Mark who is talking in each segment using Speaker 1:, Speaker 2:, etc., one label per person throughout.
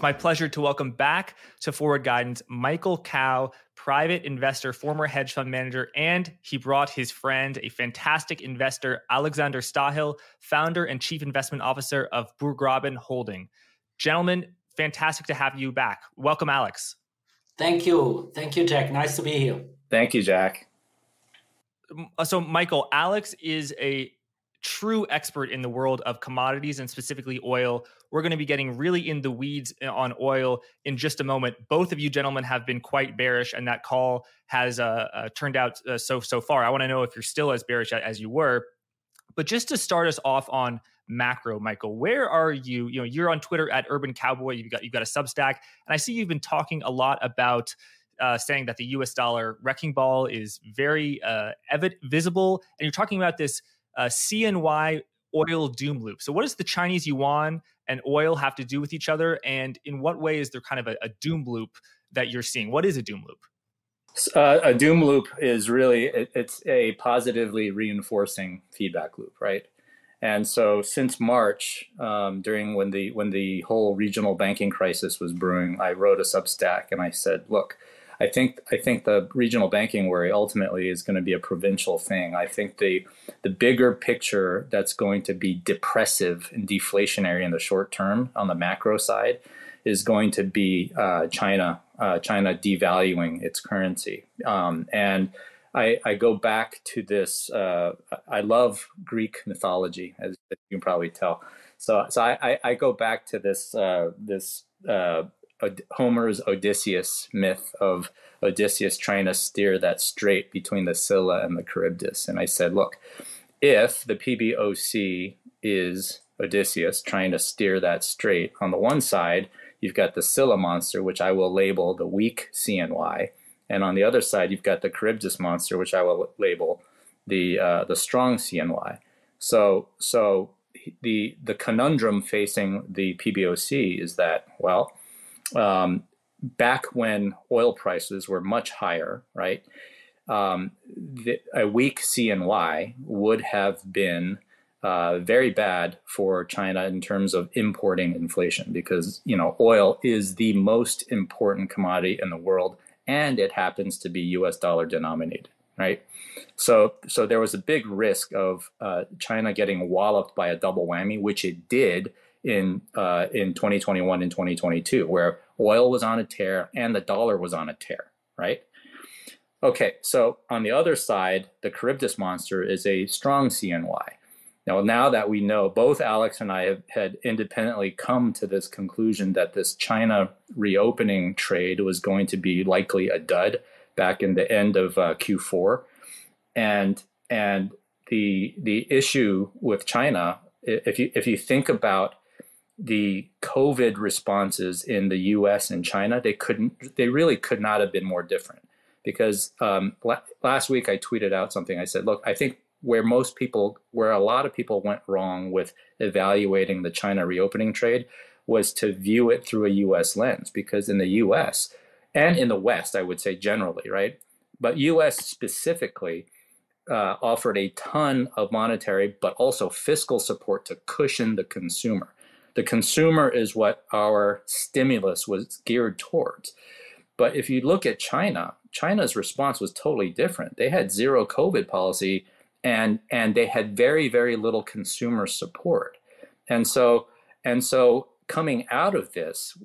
Speaker 1: It's my pleasure to welcome back to Forward Guidance Michael Kao, private investor, former hedge fund manager, and he brought his friend, a fantastic investor, Alexander Stahel, founder and chief investment officer of Burggraben Holding. Gentlemen, fantastic to have you back. Welcome, Alex.
Speaker 2: Thank you. Thank you, Jack. Nice to be here.
Speaker 3: Thank you, Jack.
Speaker 1: Uh, so, Michael, Alex is a true expert in the world of commodities and specifically oil. We're going to be getting really in the weeds uh, on oil in just a moment. Both of you gentlemen have been quite bearish, and that call has uh, uh, turned out uh, so so far. I want to know if you're still as bearish as you were. But just to start us off on macro, Michael, where are you? You know, you're on Twitter at Urban Kaoboy. You've got you've got a Substack, and I see you've been talking a lot about. Uh, saying that the U.S. dollar wrecking ball is very uh, visible, and you're talking about this uh, CNY oil doom loop. So, what does the Chinese yuan and oil have to do with each other? And in what way is there kind of a, a doom loop that you're seeing? What is a doom loop?
Speaker 3: Uh, a doom loop is really it, it's a positively reinforcing feedback loop, right? And so since March, um, during when the when the whole regional banking crisis was brewing, I wrote a Substack and I said, look, I think I think the regional banking worry ultimately is going to be a provincial thing. I think the the bigger picture that's going to be depressive and deflationary in the short term on the macro side is going to be uh, China uh, China devaluing its currency um, and. I, I, go back to this. Uh, I love Greek mythology, as you can probably tell. So, so I, I go back to this uh, this uh, Homer's Odysseus myth of Odysseus trying to steer that strait between the Scylla and the Charybdis. And I said, look, if the PBOC is Odysseus trying to steer that strait, on the one side, you've got the Scylla monster, which I will label the weak CNY. And on the other side, you've got the Charybdis monster, which I will label the uh, the strong CNY. So so the the conundrum facing the PBOC is that well, um, back when oil prices were much higher, right? Um, the, a weak CNY would have been uh, very bad for China in terms of importing inflation because you know oil is the most important commodity in the world and it happens to be U.S. dollar denominated, right? So so there was a big risk of uh, China getting walloped by a double whammy, which it did in uh, in 2021 and 2022, where oil was on a tear and the dollar was on a tear, right? Okay, so on the other side, the Charybdis monster is a strong CNY. Now, now that we know, both Alex and I have had independently come to this conclusion that this China reopening trade was going to be likely a dud back in the end of uh, Q4, and and the the issue with China, if you if you think about the COVID responses in the U.S. and China, they couldn't, they really could not have been more different. Because um, la- last week I tweeted out something. I said, "Look, I think where most people, where a lot of people went wrong with evaluating the China reopening trade, was to view it through a U.S. lens. Because in the U.S. and in the West, I would say generally, right, but U.S. specifically." Uh, offered a ton of monetary but also fiscal support to cushion the consumer the consumer is what our stimulus was geared towards. But if you look at China, China's response was totally different. They had zero COVID policy and and they had very very little consumer support. And so and so coming out of this,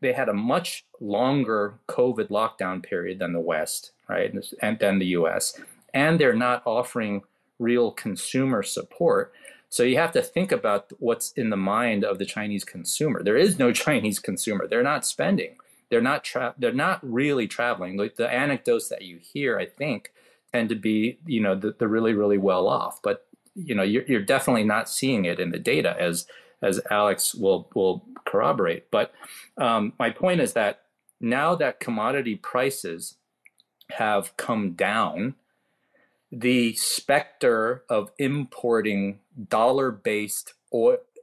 Speaker 3: they had a much longer COVID lockdown period than the West, right? And than the US. And they're not offering real consumer support. So you have to think about what's in the mind of the Chinese consumer. There is no Chinese consumer. They're not spending. They're not tra- they're not really traveling. Like the anecdotes that you hear, I think, tend to be you know the, the really really well off. But you know you're, you're definitely not seeing it in the data as as Alex will will corroborate. But um, my point is that now that commodity prices have come down the specter of importing dollar based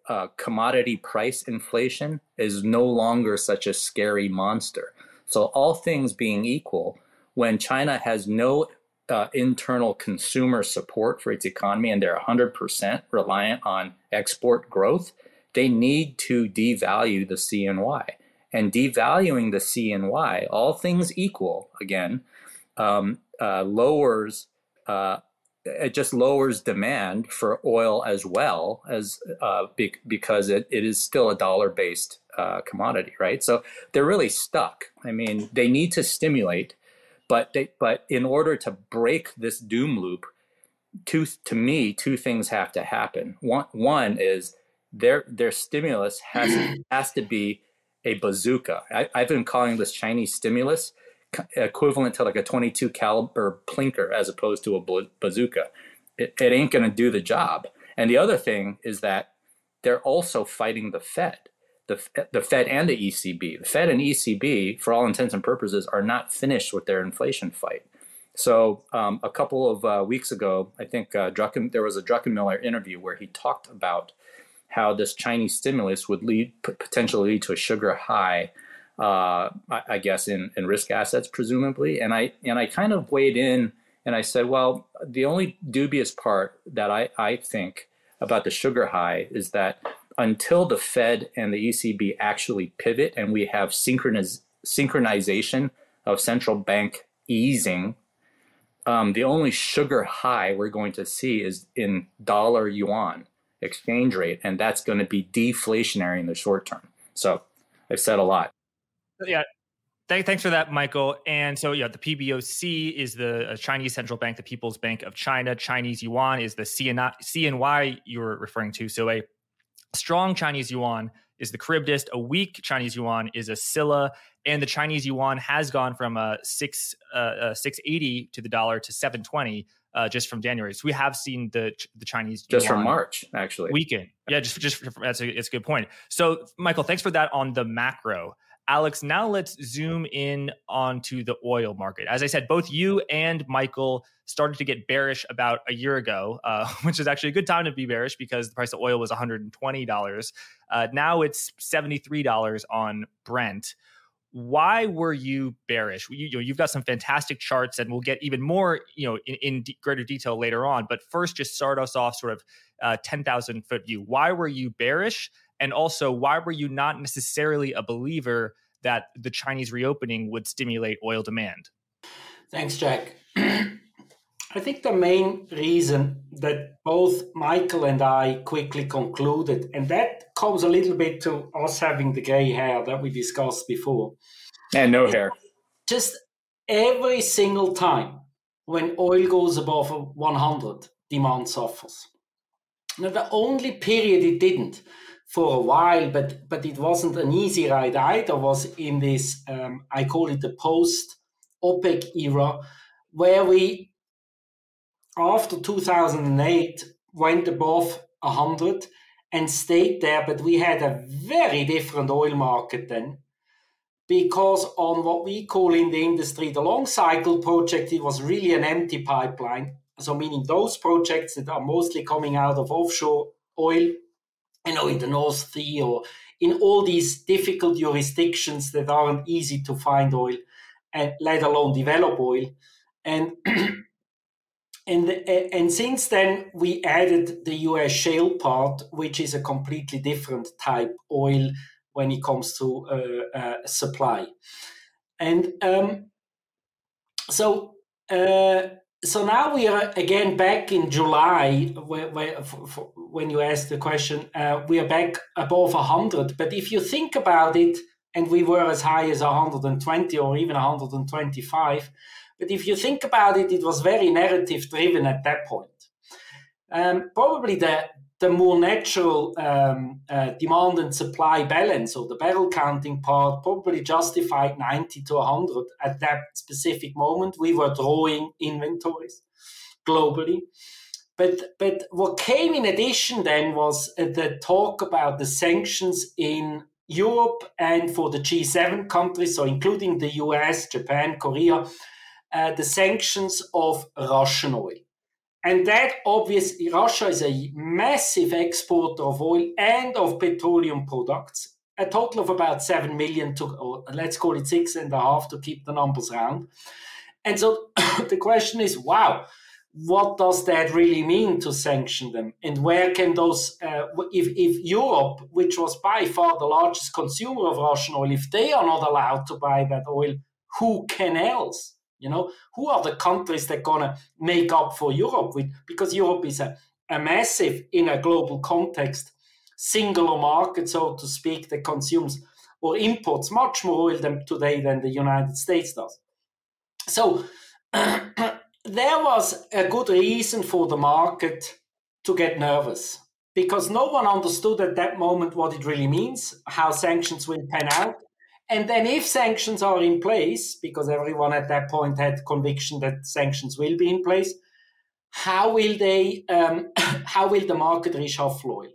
Speaker 3: uh, commodity price inflation is no longer such a scary monster. So, all things being equal, when China has no uh, internal consumer support for its economy and they're 100% reliant on export growth, they need to devalue the CNY. and devaluing the CNY, all things equal, again, um, uh, lowers uh, it just lowers demand for oil as well as uh, be- because it, it is still a dollar based uh, commodity, right? So they're really stuck. I mean, they need to stimulate, but they, but in order to break this doom loop, two to me two things have to happen. One one is their their stimulus has has to be a bazooka. I, I've been calling this Chinese stimulus equivalent to like a 22 caliber plinker as opposed to a bazooka. It, it ain't going to do the job. And the other thing is that they're also fighting the Fed, the, the Fed and the ECB. The Fed and ECB, for all intents and purposes, are not finished with their inflation fight. So um, a couple of uh, weeks ago, I think uh, Drucken, there was a Druckenmiller interview where he talked about how this Chinese stimulus would lead potentially lead to a sugar high uh, I, I, guess in, in risk assets, presumably. And I and I kind of weighed in and I said, well, the only dubious part that I, I think about the sugar high is that until the Fed and the ECB actually pivot and we have synchroniz- synchronization of central bank easing, um, the only sugar high we're going to see is in dollar yuan exchange rate, and that's going to be deflationary in the short term. So I've said a lot.
Speaker 1: Yeah. thanks for that, Michael. And so, yeah, the PBOC is the uh, Chinese Central Bank, the People's Bank of China. Chinese yuan is the CNY, CNY you were referring to. So, a strong Chinese yuan is the Charybdis. A weak Chinese yuan is a Scylla, and the Chinese yuan has gone from a six uh, uh, six eighty to the dollar to seven twenty. Uh, just from January, so we have seen the the Chinese
Speaker 3: just from March actually
Speaker 1: weekend. Yeah, just just that's a it's a good point. So, Michael, thanks for that on the macro. Alex, now let's zoom in onto the oil market. As I said, both you and Michael started to get bearish about a year ago, uh, which is actually a good time to be bearish because the price of oil was $120. Uh, now it's $73 on Brent. Why were you bearish? You, you know, you've got some fantastic charts, and we'll get even more, you know, in, in greater detail later on. But first, just start us off sort of uh, 10,000 foot view. Why were you bearish? And also, why were you not necessarily a believer that the Chinese reopening would stimulate oil demand?
Speaker 2: Thanks, Jack. I think the main reason that both Michael and I quickly concluded, and that comes a little bit to us having the gray hair that we discussed before.
Speaker 3: And no hair.
Speaker 2: Just every single time when oil goes above 100, demand suffers. Now, the only period it didn't for a while, but but it wasn't an easy ride either. Was in this um, I call it the post OPEC era, where we after 2008 went above 100 and stayed there, but we had a very different oil market then. Because on what we call in the industry the long cycle project, it was really an empty pipeline. So, meaning those projects that are mostly coming out of offshore oil you know, in the North Sea or in all these difficult jurisdictions that aren't easy to find oil, and let alone develop oil. And and and since then we added the U.S. shale part, which is a completely different type oil when it comes to uh, uh, supply. And um, so uh, so now we are again back in July, where, where, for, for, when you asked the question, uh, we are back above 100. But if you think about it, and we were as high as 120 or even 125, but if you think about it, it was very narrative driven at that point. Um, probably the, the more natural um, uh, demand and supply balance or the barrel counting part probably justified 90 to 100 at that specific moment. We were drawing inventories globally. But, but what came in addition then was the talk about the sanctions in Europe and for the G7 countries, so including the US, Japan, Korea, uh, the sanctions of Russian oil. And that obviously, Russia is a massive exporter of oil and of petroleum products, a total of about 7 million to, or let's call it six and a half to keep the numbers round. And so the question is wow, what does that really mean to sanction them? And where can those, uh, if, if Europe, which was by far the largest consumer of Russian oil, if they are not allowed to buy that oil, who can else? You know, who are the countries that gonna make up for Europe with? Because Europe is a, a massive, in a global context, singular market, so to speak, that consumes or imports much more oil than today than the United States does. So there was a good reason for the market to get nervous because no one understood at that moment what it really means, how sanctions will pan out. And then, if sanctions are in place, because everyone at that point had conviction that sanctions will be in place, how will they? Um, how will the market reshuffle oil?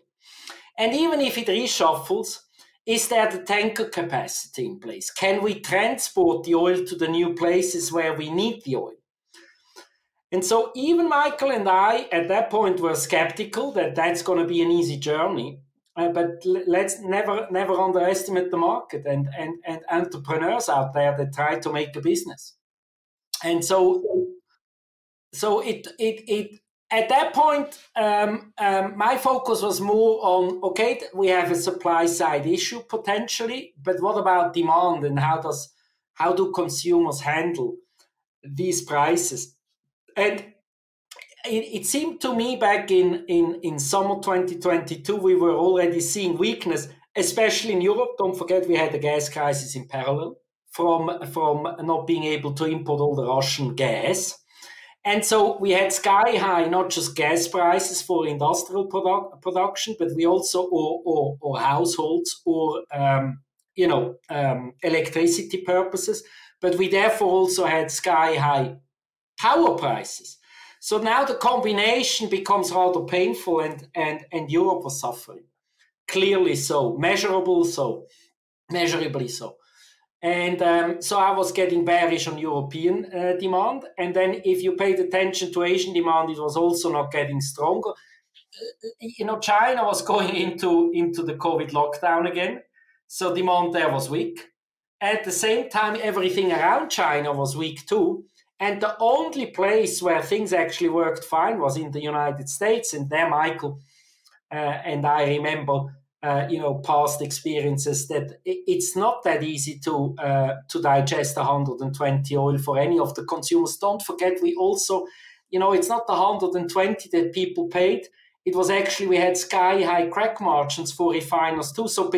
Speaker 2: And even if it reshuffles, is there the tanker capacity in place? Can we transport the oil to the new places where we need the oil? And so even Michael and I at that point were skeptical that that's going to be an easy journey. Uh, but l- let's never never underestimate the market and, and, and entrepreneurs out there that try to make a business. And so so it it it at that point, um, um, my focus was more on okay, we have a supply side issue potentially, but what about demand and how does how do consumers handle these prices? And it, it seemed to me back in, in, in summer 2022, we were already seeing weakness, especially in Europe. Don't forget, we had the gas crisis in parallel from, from not being able to import all the Russian gas. And so we had sky high, not just gas prices for industrial product, production, but we also, or, or, or households, or, um, you know, um, electricity purposes. But we therefore also had sky high power prices. So now the combination becomes rather painful, and, and, and Europe was suffering. Clearly so, measurable so, measurably so. And um, so I was getting bearish on European uh, demand. And then if you paid attention to Asian demand, it was also not getting stronger. Uh, you know, China was going into, into the COVID lockdown again. So demand there was weak. At the same time, everything around China was weak too. And the only place where things actually worked fine was in the United States. And there, Michael uh, and I remember, uh, you know, past experiences that it's not that easy to uh, to digest 120 oil for any of the consumers. Don't forget, we also, you know, it's not the 120 that people paid. It was actually we had sky high crack margins for refiners too. So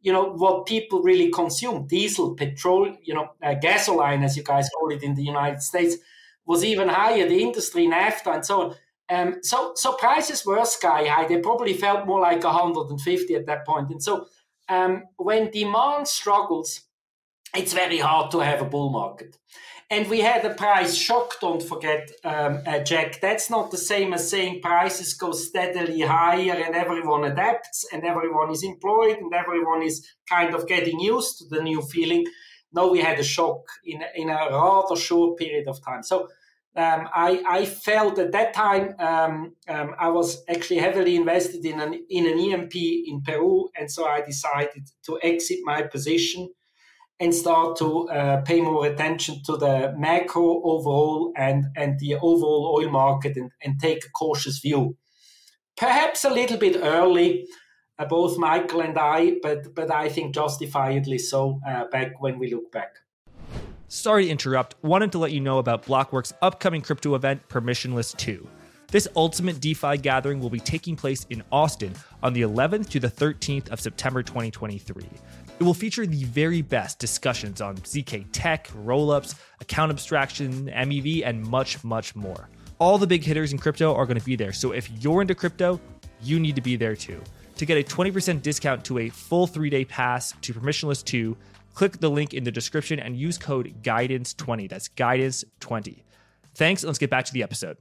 Speaker 2: you know what people really consume diesel petrol you know uh, gasoline as you guys call it in the united states was even higher the industry naphtha and so on. Um, so so prices were sky high. They probably felt more like 150 at that point. And so um, when demand struggles it's very hard to have a bull market and we had a price shock. Don't forget, um, uh, Jack. That's not the same as saying prices go steadily higher and everyone adapts and everyone is employed and everyone is kind of getting used to the new feeling. No, we had a shock in in a rather short period of time. So. Um, I, I, felt at that time um, um, I was actually heavily invested in an in an E&P in Peru, and so I decided to exit my position and start to uh, pay more attention to the macro overall and, and the overall oil market and, and take a cautious view. Perhaps a little bit early, uh, both Michael and I, but, but I think justifiably so uh, back when we look back.
Speaker 1: Sorry to interrupt. Wanted to let you know about Blockworks' upcoming crypto event, Permissionless 2. This ultimate DeFi gathering will be taking place in Austin on the 11th to the 13th of September 2023. It will feature the very best discussions on ZK tech, rollups, account abstraction, MEV, and much, much more. All the big hitters in crypto are going to be there, so if you're into crypto, you need to be there too. To get a 20% discount to a full three day pass to Permissionless 2, click the link in the description and use code GUIDANCE20. That's GUIDANCE20. Thanks, let's get back to the episode.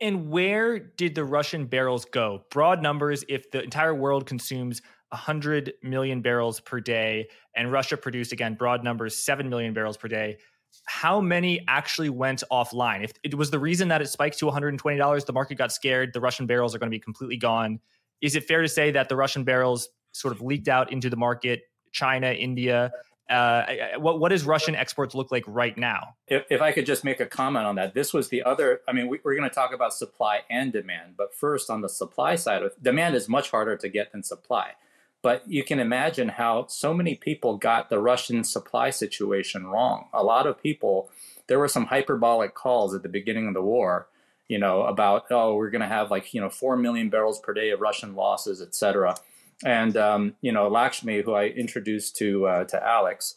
Speaker 1: And where did the Russian barrels go? Broad numbers, if the entire world consumes 100 million barrels per day, and Russia produced, again, broad numbers, 7 million barrels per day. How many actually went offline? If it was the reason that it spiked to $120, the market got scared, the Russian barrels are going to be completely gone. Is it fair to say that the Russian barrels sort of leaked out into the market, China, India, Uh, what what does Russian exports look like right now?
Speaker 3: If, if I could just make a comment on that, this was the other. I mean, we, are going to talk about supply and demand, but first on the supply side, demand is much harder to get than supply. But you can imagine how so many people got the Russian supply situation wrong. A lot of people, there were some hyperbolic calls at the beginning of the war, you know, about oh, we're going to have like you know four million barrels per day of Russian losses, et cetera and um, you know, Lakshmi, who I introduced to uh, to Alex,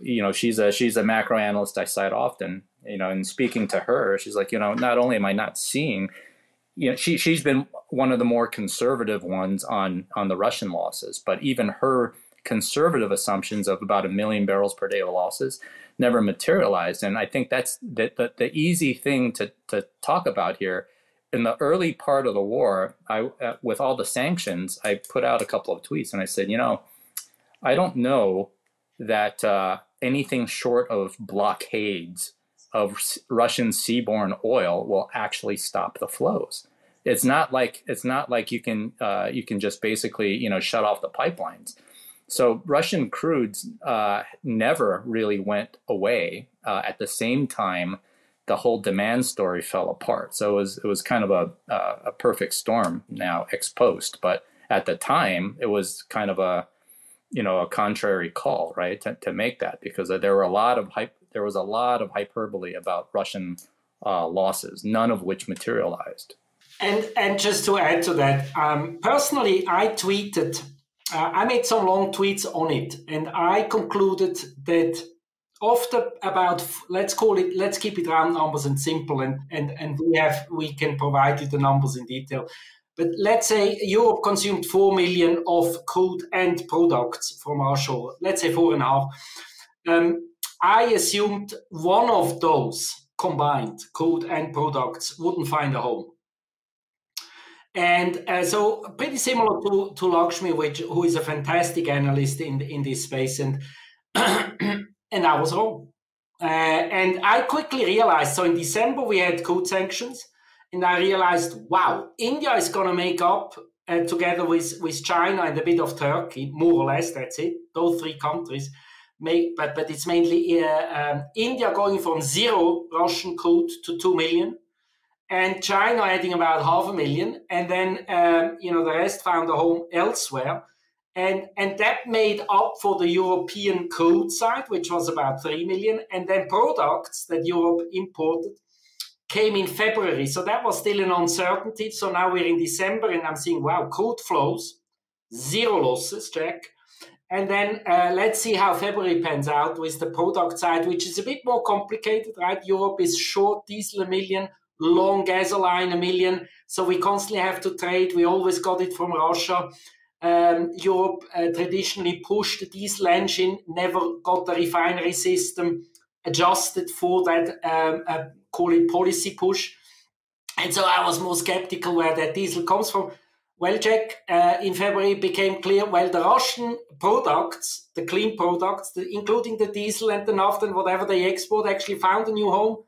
Speaker 3: you know, she's a she's a macro analyst I cite often. You know, and speaking to her, she's like, you know, not only am I not seeing, you know, she she's been one of the more conservative ones on on the Russian losses, but even her conservative assumptions of about a million barrels per day of losses never materialized. And I think that's the, the, the easy thing to, to talk about here in the early part of the war, I uh, with all the sanctions, I put out a couple of tweets and I said, you know, I don't know that uh, anything short of blockades of Russian seaborne oil will actually stop the flows. It's not like it's not like you can uh, you can just basically you know shut off the pipelines. So Russian crudes uh, never really went away uh, at the same time the whole demand story fell apart. So it was it was kind of a uh, a perfect storm now ex post, but at the time it was kind of a you know a contrary call, right, to, to make that because there were a lot of hype. There was a lot of hyperbole about Russian uh, losses, none of which materialized.
Speaker 2: And and just to add to that, um, personally, I tweeted. Uh, I made some long tweets on it, and I concluded that after about let's call it let's keep it round numbers and simple and and and we have we can provide you the numbers in detail but let's say europe consumed 4 million of crude and products from our shore let's say four and a half um, i assumed one of those combined crude and products wouldn't find a home and uh, so pretty similar to, to Lakshmi, which who is a fantastic analyst in in this space and and I was wrong. Uh, and I quickly realized. So in December we had crude sanctions, and I realized, wow, India is going to make up uh, together with with China and a bit of Turkey, more or less. That's it. Those three countries make, but but it's mainly uh, um, India going from zero Russian crude to two million. And China adding about half a million, and then um, you know the rest found a home elsewhere and and that made up for the European crude side, which was about three million, and then products that Europe imported came in February. So that was still an uncertainty. So now we're in December, and I'm seeing wow, crude flows, zero losses, check. And then uh, let's see how February pans out with the product side, which is a bit more complicated, right? Europe is short diesel a million, long gasoline a million. So we constantly have to trade. We always got it from Russia um, Europe uh, traditionally pushed the diesel engine, never got the refinery system adjusted for that, um, uh, call it policy push. And so I was more skeptical where that diesel comes from. Well, Jack, uh, in February became clear, well, the Russian products, the clean products, the, including the diesel and the naphtha and whatever they export, actually found a new home.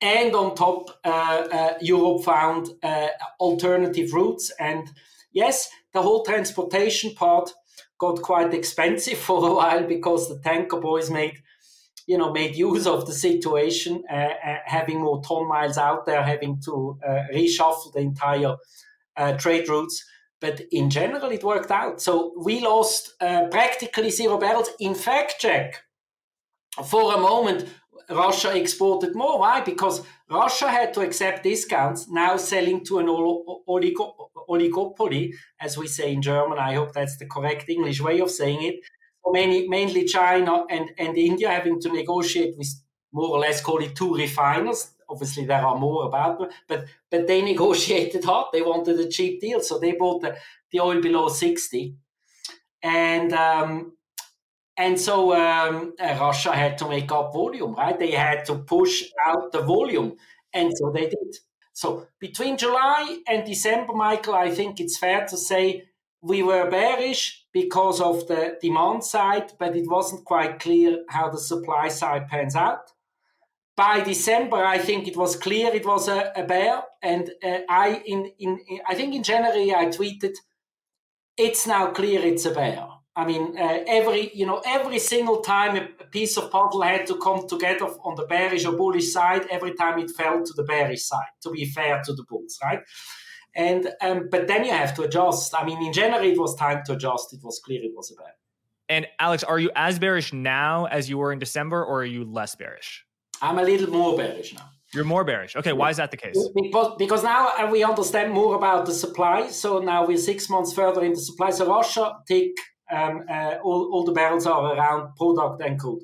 Speaker 2: And on top, uh, uh, Europe found uh, alternative routes. And yes, the whole transportation part got quite expensive for a while because the tanker boys made you know made use of the situation uh, uh, having more ton miles out there having to uh, reshuffle the entire trade routes but in general it worked out so we lost uh, practically zero barrels in fact check for a moment Russia exported more. Why? Because Russia had to accept discounts, now selling to an oligo- oligopoly, as we say in German. I hope that's the correct English way of saying it. Many, mainly China and, and India having to negotiate with more or less call it two refiners. Obviously, there are more about, them, but but they negotiated hard. They wanted a cheap deal, so they bought the, the oil below sixty, and um, and so um, uh, Russia had to make up volume, right? They had to push out the volume. And so they did. So between July and December, Michael, I think it's fair to say we were bearish because of the demand side, but it wasn't quite clear how the supply side pans out. By December, I think it was clear it was a, a bear, and uh, I in, in I think in January I tweeted, "It's now clear it's a bear." I mean, uh, every you know every single time a piece of puzzle had to come together on the bearish or bullish side, every time it fell to the bearish side. To be fair to the bulls, right? And um, but then you have to adjust. I mean, in January it was time to adjust. It was clear it was a bear.
Speaker 1: And Alex, are you as bearish now as you were in December, or are you less bearish?
Speaker 2: I'm a little more bearish now.
Speaker 1: You're more bearish. Okay, why is that the case?
Speaker 2: Because, because now uh, we understand more about the supply. So now we're six months further in the supply. So Russia take um, uh, all, all the barrels are around product and crude.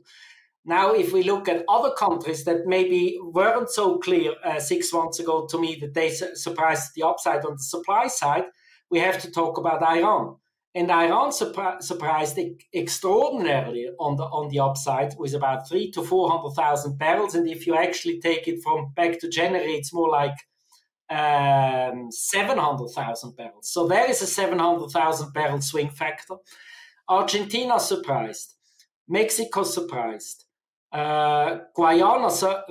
Speaker 2: Now, if we look at other countries that maybe weren't so clear uh, six months ago to me that they su- surprised the upside on the supply side, we have to talk about Iran. And Iran surpri- surprised extraordinarily on the on the upside with about three to four hundred thousand barrels. And if you actually take it from back to January, it's more like um, seven hundred thousand barrels. So there is a seven hundred thousand barrel swing factor. Argentina surprised, Mexico surprised, uh, Guyana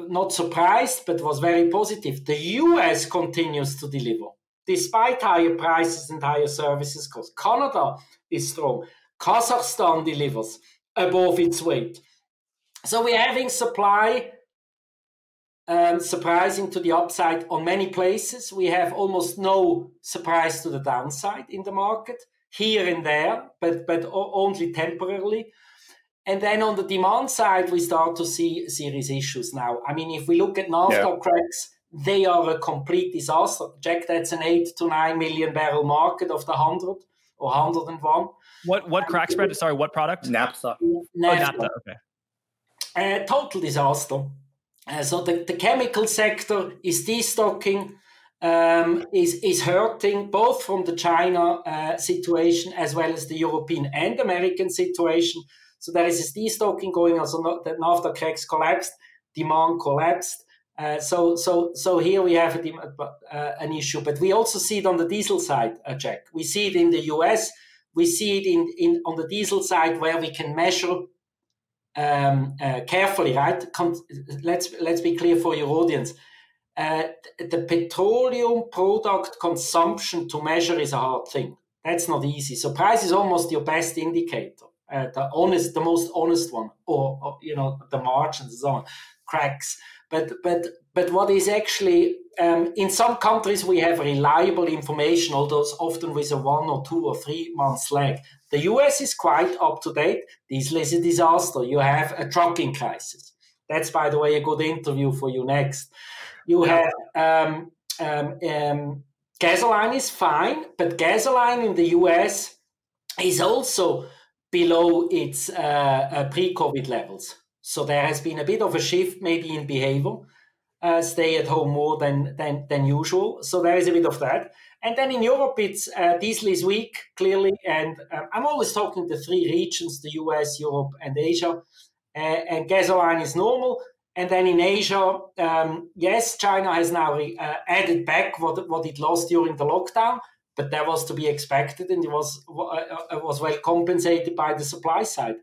Speaker 2: not surprised but was very positive. The US continues to deliver despite higher prices and higher services costs. Canada is strong. Kazakhstan delivers above its weight. So we're having supply um, surprising to the upside on many places. We have almost no surprise to the downside in the market here and there, but but only temporarily. And then on the demand side, we start to see serious issues now. I mean, if we look at naphtha yeah. cracks, they are a complete disaster. Jack, that's an eight to nine million barrel market of the hundred or hundred and one.
Speaker 1: What what crack spread? Sorry, what product?
Speaker 3: Naphtha.
Speaker 2: Naphtha.
Speaker 1: Oh, naphtha. Okay.
Speaker 2: Uh, total disaster. Uh, so the, the chemical sector is destocking, um, is is hurting both from the China uh, situation as well as the European and American situation. So there is this destocking going on. So not, that naphtha cracks collapsed, demand collapsed. Uh, so, so, so here we have a, uh, an issue, but we also see it on the diesel side, uh, Jack. We see it in the US. We see it in, in on the diesel side where we can measure um, uh, carefully, right? Con- let's let's be clear for your audience. Uh, the petroleum product consumption to measure is a hard thing. That's not easy. So price is almost your best indicator, the honest, the most honest one, or, or you know the margins and so on, cracks. But but but what is actually um, in some countries we have reliable information, although often with a one or two or three months lag. The US is quite up to date. This is a disaster. You have a trucking crisis. That's, by the way, a good interview for you next. You have um, um, um, gasoline is fine, but gasoline in the US is also below its uh, uh, pre-COVID levels. So there has been a bit of a shift, maybe in behavior. Uh, stay at home more than, than than usual. So there is a bit of that. And then in Europe, it's uh, diesel is weak clearly. And uh, I'm always talking the three regions: the US, Europe, and Asia. Uh, and gasoline is normal. And then in Asia, um, yes, China has now uh, added back what what it lost during the lockdown, but that was to be expected, and it was uh, was well compensated by the supply side.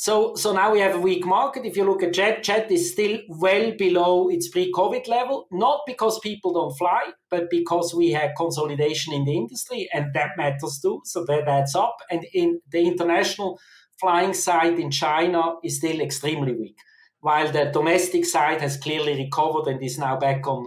Speaker 2: So, so now we have a weak market. If you look at jet, jet is still well below its pre-COVID level, not because people don't fly, but because we had consolidation in the industry, and that matters too. So that adds up. And in the international flying side in China is still extremely weak, while the domestic side has clearly recovered and is now back on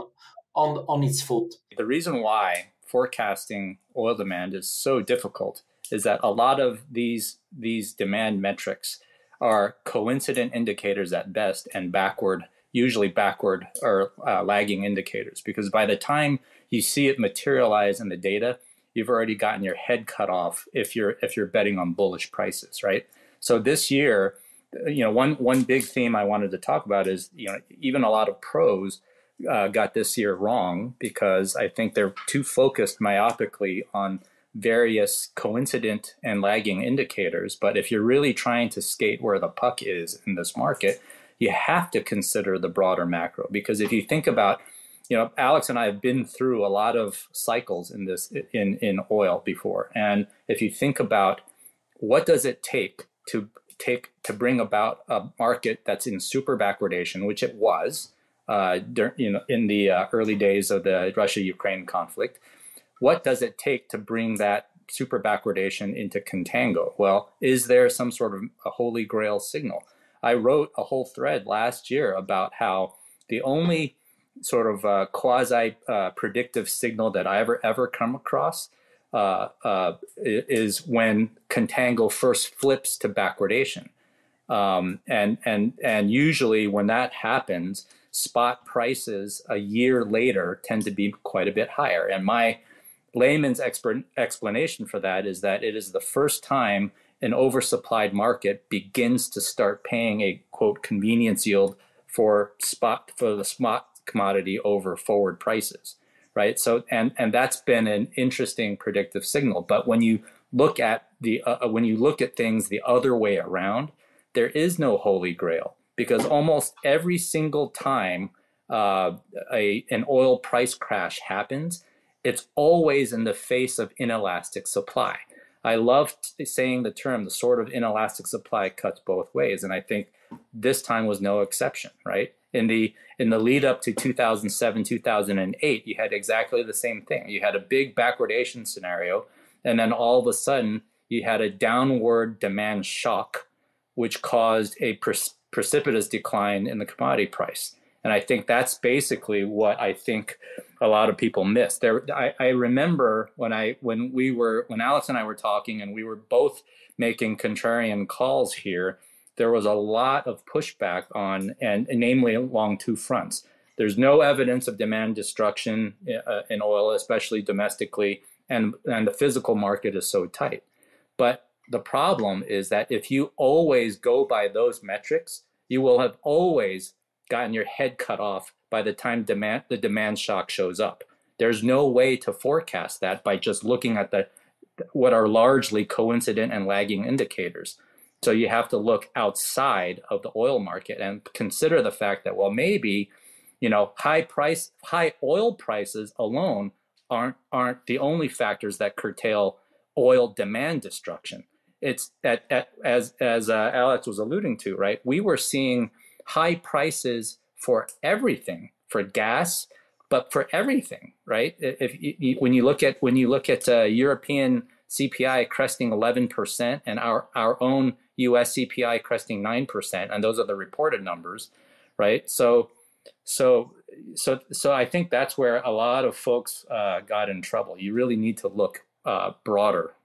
Speaker 2: on on its foot.
Speaker 3: The reason why forecasting oil demand is so difficult is that a lot of these these demand metrics are coincident indicators at best and backward, usually backward or uh, lagging indicators. Because by the time you see it materialize in the data, you've already gotten your head cut off if you're if you're betting on bullish prices, right? So this year, you know, one one big theme I wanted to talk about is you know even a lot of pros uh, got this year wrong because I think they're too focused myopically on various coincident and lagging indicators. But if you're really trying to skate where the puck is in this market, you have to consider the broader macro. Because if you think about, you know, Alex and I have been through a lot of cycles in this in in oil before, and if you think about what does it take to take to bring about a market that's in super backwardation, which it was, uh, during, you know, in the uh, early days of the Russia-Ukraine conflict, what does it take to bring that super backwardation into contango. Well, is there some sort of a holy grail signal? I wrote a whole thread last year about how the only sort of uh, quasi uh, predictive signal that I ever ever come across uh, uh is when contango first flips to backwardation, um, and and and usually when that happens, spot prices a year later tend to be quite a bit higher. And my layman's exper- explanation for that is that it is the first time an oversupplied market begins to start paying a quote convenience yield for spot for the spot commodity over forward prices right? So and and that's been an interesting predictive signal. But when you look at the uh, uh when you look at things the other way around there is no holy grail because almost every single time uh, a an oil price crash happens it's always in the face of inelastic supply. I love saying the term, the sort of inelastic supply cuts both ways. And I think this time was no exception, right? In the in the lead up to 2007, 2008, you had exactly the same thing. You had a big backwardation scenario, and then all of a sudden you had a downward demand shock, which caused a pre- precipitous decline in the commodity price. And I think that's basically what I think a lot of people miss. There, I, I remember when I when we were when Alex and I were talking, and we were both making contrarian calls here. There was a lot of pushback on, and, and namely along two fronts. There's no evidence of demand destruction uh, in oil, especially domestically, and and the physical market is so tight. But the problem is that if you always go by those metrics, you will have always gotten your head cut off by the time demand the demand shock shows up. There's no way to forecast that by just looking at the what are largely coincident and lagging indicators. So you have to look outside of the oil market and consider the fact that well maybe you know high price high oil prices alone aren't aren't the only factors that curtail oil demand destruction. It's at, at as as uh, Alex was alluding to, right? We were seeing high prices for everything, for gas, but for everything, right? If you, when you look at when you look at uh, European CPI cresting 11% and our our own US CPI cresting 9%, and those are the reported numbers, right? So so so so I think that's where a lot of folks uh, got in trouble. You really need to look uh, broader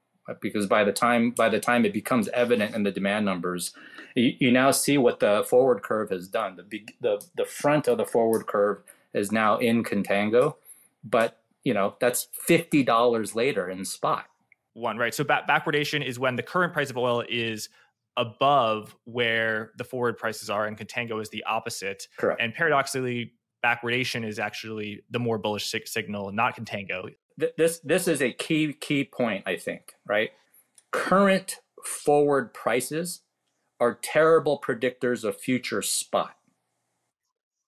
Speaker 3: because by the time by the time it becomes evident in the demand numbers, you, you now see what the forward curve has done. The the the front of the forward curve is now in contango, but you know that's fifty dollars later in spot.
Speaker 1: One right. So back, backwardation is when the current price of oil is above where the forward prices are, and contango is the opposite.
Speaker 3: Correct.
Speaker 1: And paradoxically, backwardation is actually the more bullish signal, not contango
Speaker 3: this this is a key key point I think right? Current forward prices are terrible predictors of future spot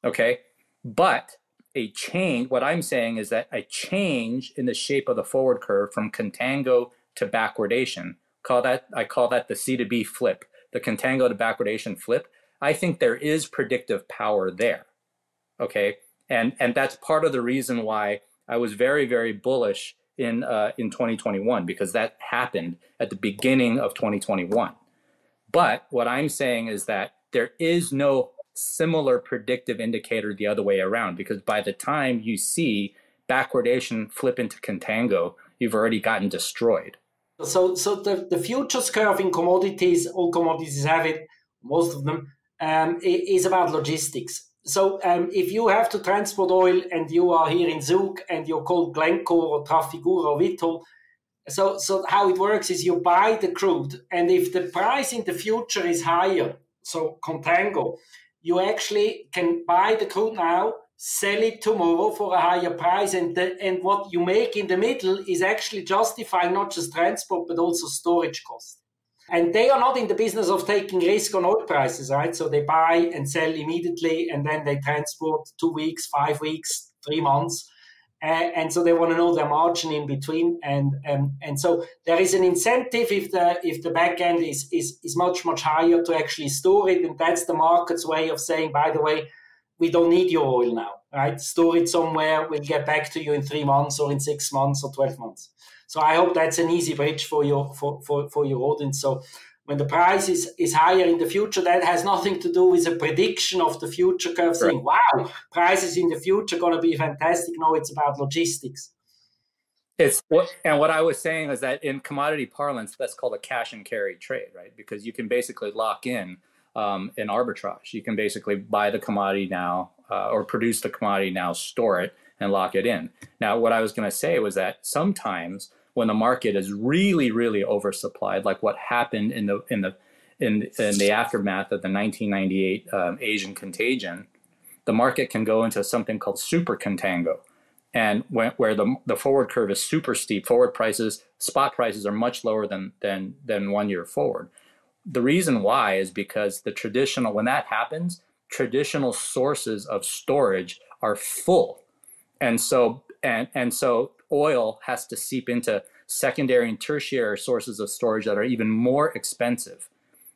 Speaker 3: okay? But a change what I'm saying is that a change in the shape of the forward curve from contango to backwardation call that I call that the C to B flip the contango to backwardation flip I think there is predictive power there okay? And and that's part of the reason why I was very, very bullish in uh, in 2021 because that happened at the beginning of 2021. But what I'm saying is that there is no similar predictive indicator the other way around because by the time you see backwardation flip into contango, you've already gotten destroyed.
Speaker 2: So, so the, the futures curve in commodities, all commodities have it, most of them, um, is about logistics so um, if you have to transport oil and you are here in Zug and you're called Glencore or Trafigura or Vitol, so so how it works is you buy the crude, and if the price in the future is higher, so contango, you actually can buy the crude now, sell it tomorrow for a higher price, and the, and what you make in the middle is actually justifying not just transport but also storage costs. And they are not in the business of taking risk on oil prices, right? So they buy and sell immediately, and then they transport two weeks, five weeks, three months. Uh, and so they want to know their margin in between, and um, and so there is an incentive if the if the back end is, is is much much higher to actually store it, and that's the market's way of saying, by the way, we don't need your oil now. right? Store it somewhere. We'll get back to you in three months or in six months or 12 months. So I hope that's an easy bridge for your for, for, for your audience. So when the price is, is higher in the future, that has nothing to do with a prediction of the future curve saying, wow, prices in the future going to be fantastic. No, it's about logistics.
Speaker 3: It's what, and what I was saying is that in commodity parlance, that's called a cash and carry trade, right? Because you can basically lock in um, an arbitrage. You can basically buy the commodity now uh, or produce the commodity now, store it, and lock it in. Now, what I was going to say was that sometimes when the market is really, really oversupplied, like what happened in the in the in, in the aftermath of the 1998 um, Asian contagion, the market can go into something called super contango, and when, where the the forward curve is super steep, forward prices, spot prices are much lower than than than one year forward. The reason why is because the traditional when that happens, traditional sources of storage are full, and so and and so oil has to seep into secondary and tertiary sources of storage that are even more expensive.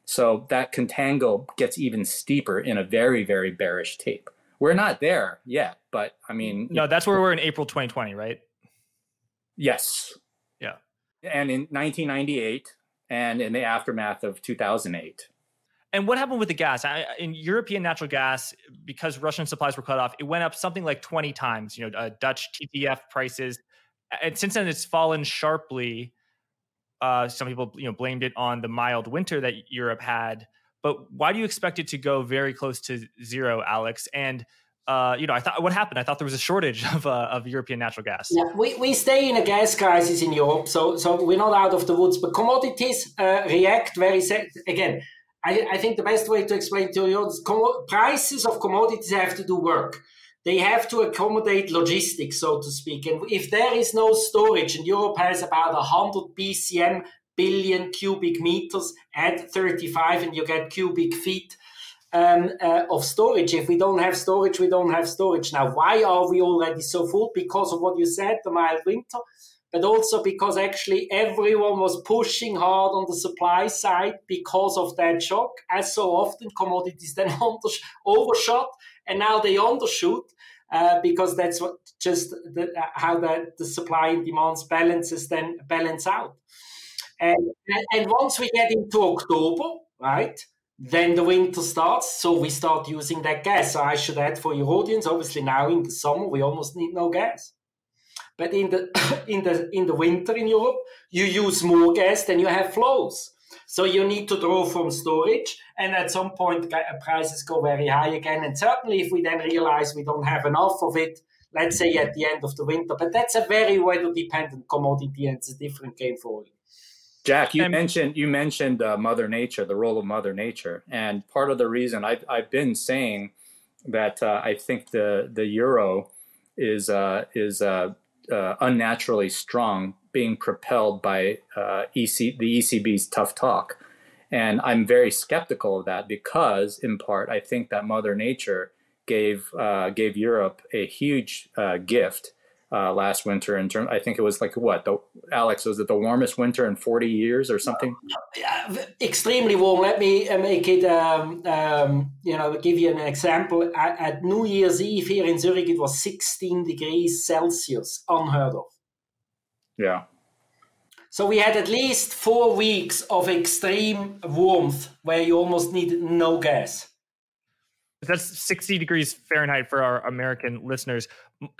Speaker 3: So that contango gets even steeper in a very very bearish tape. We're not there yet, but I mean,
Speaker 1: no, that's where we're in April 2020, right?
Speaker 3: Yes.
Speaker 1: Yeah.
Speaker 3: And in 1998 and in the aftermath of 2008.
Speaker 1: And what happened with the gas? I, in European natural gas, because Russian supplies were cut off, it went up something like 20 times. You know, uh, Dutch TTF prices, and since then it's fallen sharply. Uh, some people, you know, blamed it on the mild winter that Europe had. But why do you expect it to go very close to zero, Alex? And uh, you know, I thought what happened. I thought there was a shortage of uh, of European natural gas.
Speaker 2: Yeah, we, we stay in a gas crisis in Europe, so so we're not out of the woods. But commodities uh, react very se- again. I, I think the best way to explain to you is com- prices of commodities have to do work. They have to accommodate logistics, so to speak. And if there is no storage, and Europe has about 100 BCM billion cubic meters, add 35 and you get cubic feet um, uh, of storage. If we don't have storage, we don't have storage. Now, why are we already so full? Because of what you said, the mild winter, but also because actually everyone was pushing hard on the supply side because of that shock. As so often, commodities then undersh- overshot and now they undershoot. Uh, because that's what just the, how the, the supply and demands balances then balance out. And, and once we get into October, right, then the winter starts, so we start using that gas. So I should add for your audience, obviously now in the summer we almost need no gas. But in the in the in the winter in Europe, you use more gas than you have flows. So you need to draw from storage, and at some point prices go very high again. And certainly, if we then realize we don't have enough of it, let's say at the end of the winter, but that's a very weather dependent commodity, and it's a different game for oil.
Speaker 3: Jack, you and, mentioned you mentioned uh, Mother Nature, the role of Mother Nature, and part of the reason I've I've been saying that uh, I think the the euro is uh, is uh, uh, unnaturally strong, being propelled by uh, EC the ECB's tough talk, and I'm very skeptical of that because, in part, I think that Mother Nature gave gave Europe a huge gift uh, last winter in terms. I think it was like what the Alex was it the warmest winter in 40 years or something?
Speaker 2: Uh, extremely warm. Let me uh, make it. Um, um, you know, give you an example. At, New Year's Eve here in Zurich, it was 16 degrees Celsius, unheard of.
Speaker 3: Yeah.
Speaker 2: So we had at least four weeks of extreme warmth where you almost needed no gas.
Speaker 1: That's 60 degrees Fahrenheit for our American listeners.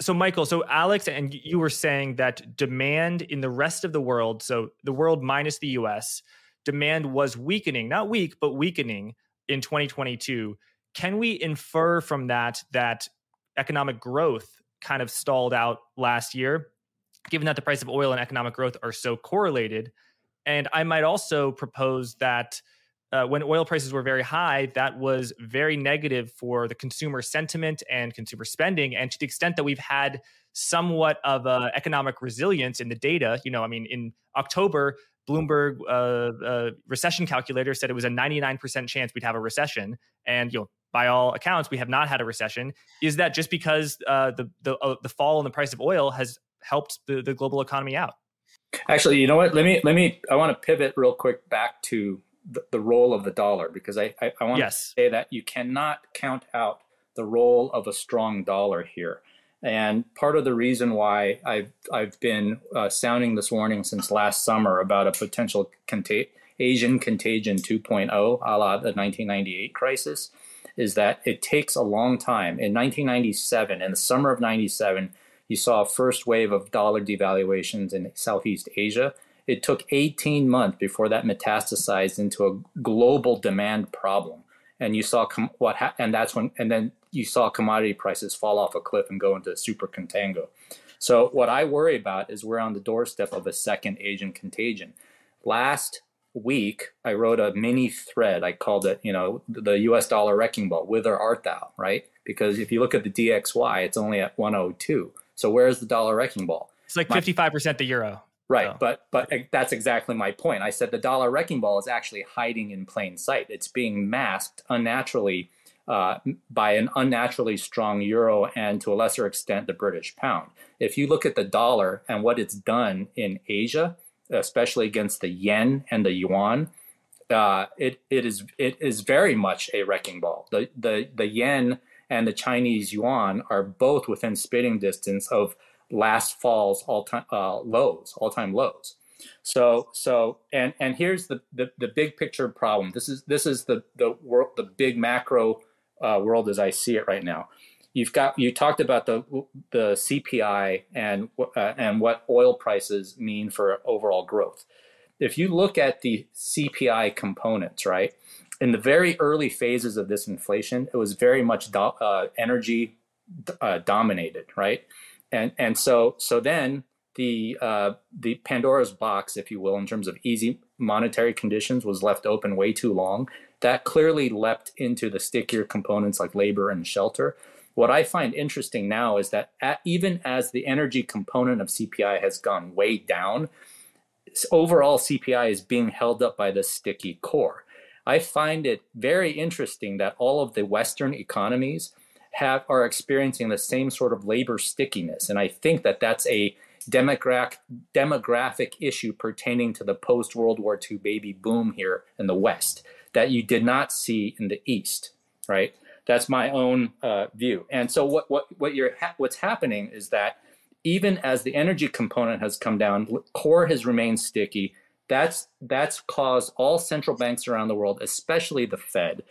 Speaker 1: So, Michael, so Alex, and you were saying that demand in the rest of the world, so the world minus the US, demand was weakening, not weak, but weakening in 2022. Can we infer from that that economic growth kind of stalled out last year, given that the price of oil and economic growth are so correlated? And I might also propose that uh, when oil prices were very high, that was very negative for the consumer sentiment and consumer spending. And to the extent that we've had somewhat of a economic resilience in the data, you know, I mean, in October, Bloomberg uh, uh, recession calculator said it was a 99% chance we'd have a recession, and you know, by all accounts, we have not had a recession. Is that just because uh, the the uh, the fall in the price of oil has helped the, the global economy out?
Speaker 3: Actually, you know what? Let me let me. I want to pivot real quick back to the, the role of the dollar because I, I, I want yes. to say that you cannot count out the role of a strong dollar here. And part of the reason why I've, I've been uh, sounding this warning since last summer about a potential conta- Asian contagion 2.0, a la the 1998 crisis, is that it takes a long time. In 1997, in the summer of 97, you saw a first wave of dollar devaluations in Southeast Asia. It took 18 months before that metastasized into a global demand problem. And you saw com- what ha- and that's when and then you saw commodity prices fall off a cliff and go into super contango. So what I worry about is we're on the doorstep of a second Asian contagion. Last week, I wrote a mini thread. I called it, you know, the US dollar wrecking ball. Whither art thou, right? Because if you look at the DXY, it's only at 102. So where's the dollar wrecking ball?
Speaker 1: It's like 55% the euro.
Speaker 3: Right, so. but but that's exactly my point. I said the dollar wrecking ball is actually hiding in plain sight. It's being masked unnaturally uh, by an unnaturally strong euro and to a lesser extent the British pound. If you look at the dollar and what it's done in Asia, especially against the yen and the yuan, uh, it it is it is very much a wrecking ball. The the the yen and the Chinese yuan are both within spitting distance of last fall's all time uh, lows, all time lows. So so and and here's the, the the big picture problem. This is this is the the world the big macro uh, world as I see it right now. You've got you talked about the the CPI and uh, and what oil prices mean for overall growth. If you look at the CPI components, right, in the very early phases of this inflation, it was very much do, uh, energy uh, dominated, right, and and so so then the uh, the Pandora's box, if you will, in terms of easy monetary conditions, was left open way too long. That clearly leapt into the stickier components like labor and shelter. What I find interesting now is that at, even as the energy component of CPI has gone way down, overall CPI is being held up by the sticky core. I find it very interesting that all of the Western economies have are experiencing the same sort of labor stickiness, and I think that that's a demographic demographic issue pertaining to the post World War II baby boom here in the West that you did not see in the East, right? That's my own uh, view. And so what what what you're ha- what's happening is that even as the energy component has come down, core has remained sticky. That's that's caused all central banks around the world, especially the Fed,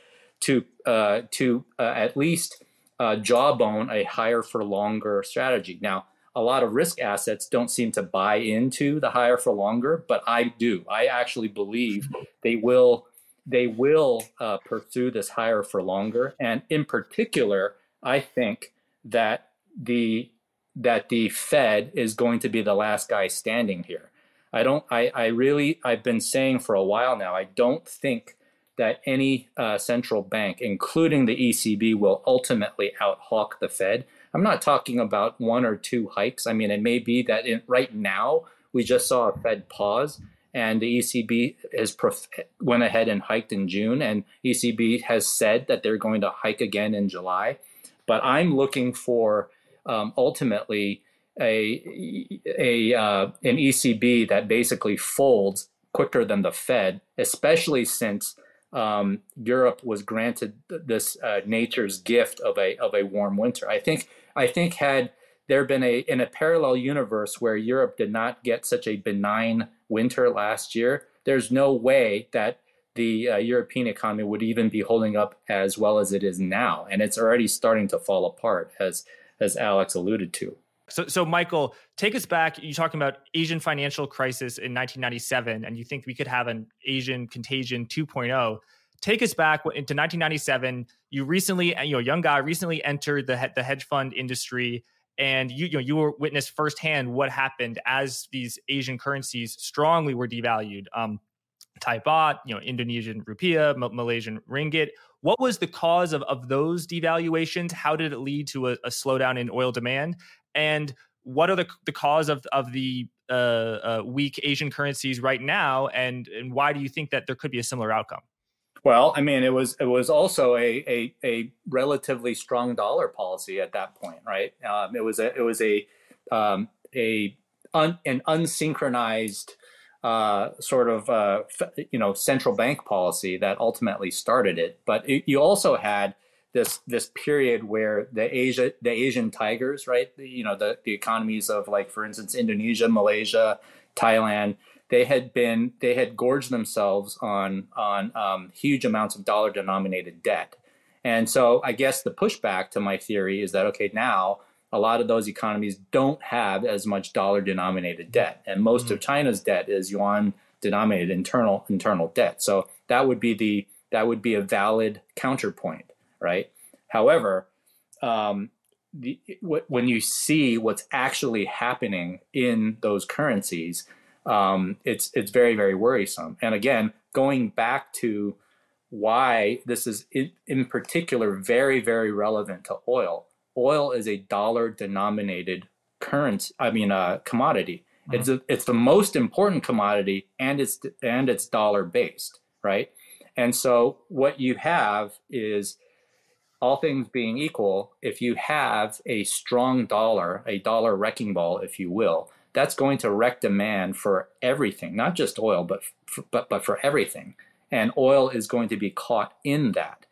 Speaker 3: to uh, to uh, at least uh, jawbone a higher for longer strategy. Now, a lot of risk assets don't seem to buy into the higher for longer, but I do. I actually believe they will they will uh, pursue this higher for longer. And in particular, I think that the that the Fed is going to be the last guy standing here. I don't. I, I really. I've been saying for a while now. I don't think that any uh, central bank, including the ECB, will ultimately outhawk the Fed. I'm not talking about one or two hikes. I mean, it may be that in, right now we just saw a Fed pause, and the ECB has prof- went ahead and hiked in June, and ECB has said that they're going to hike again in July. But I'm looking for um, ultimately a a uh, an ECB that basically folds quicker than the Fed, especially since um, Europe was granted this uh, nature's gift of a of a warm winter. I think I think had there been a in a parallel universe where Europe did not get such a benign winter last year, there's no way that the uh, European economy would even be holding up as well as it is now, and it's already starting to fall apart, as as Alex alluded to.
Speaker 1: So, so Michael, take us back. You're talking about Asian financial crisis in 1997, and you think we could have an Asian contagion 2.0. Take us back into 1997. You recently, you know, young guy recently entered the the hedge fund industry and you, you know you were witnessed firsthand what happened as these Asian currencies strongly were devalued. Um, Thai baht, you know, Indonesian rupiah, M- Malaysian ringgit. What was the cause of, of those devaluations? How did it lead to a, a slowdown in oil demand? And what are the, the cause of, of the uh, uh, weak Asian currencies right now? And, and why do you think that there could be a similar outcome?
Speaker 3: Well, I mean, it was it was also a a, a relatively strong dollar policy at that point, right? Um, it was a it was a um, a un, an unsynchronized uh, sort of uh, you know central bank policy that ultimately started it. But it, you also had this this period where the Asia the Asian tigers, right? The, you know, the the economies of like for instance Indonesia, Malaysia, Thailand, they had been they had gorged themselves on on um, huge amounts of dollar denominated debt. And so I guess the pushback to my theory is that okay, now a lot of those economies don't have as much dollar denominated debt and most mm-hmm. of China's debt is yuan denominated internal internal debt. So that would be the that would be a valid counterpoint right? However, um, the, when you see what's actually happening in those currencies, um, it's it's very very worrisome. And again, going back to why this is in, in particular very very relevant to oil. Oil is a dollar denominated currency. I mean, uh, commodity. Mm-hmm. It's a, it's the most important commodity, and it's and it's dollar based, right? And so what you have is all things being equal, if you have a strong dollar, a dollar wrecking ball, if you will, that's going to wreck demand for everything, not just oil, but for, but but for everything. And oil is going to be caught in that.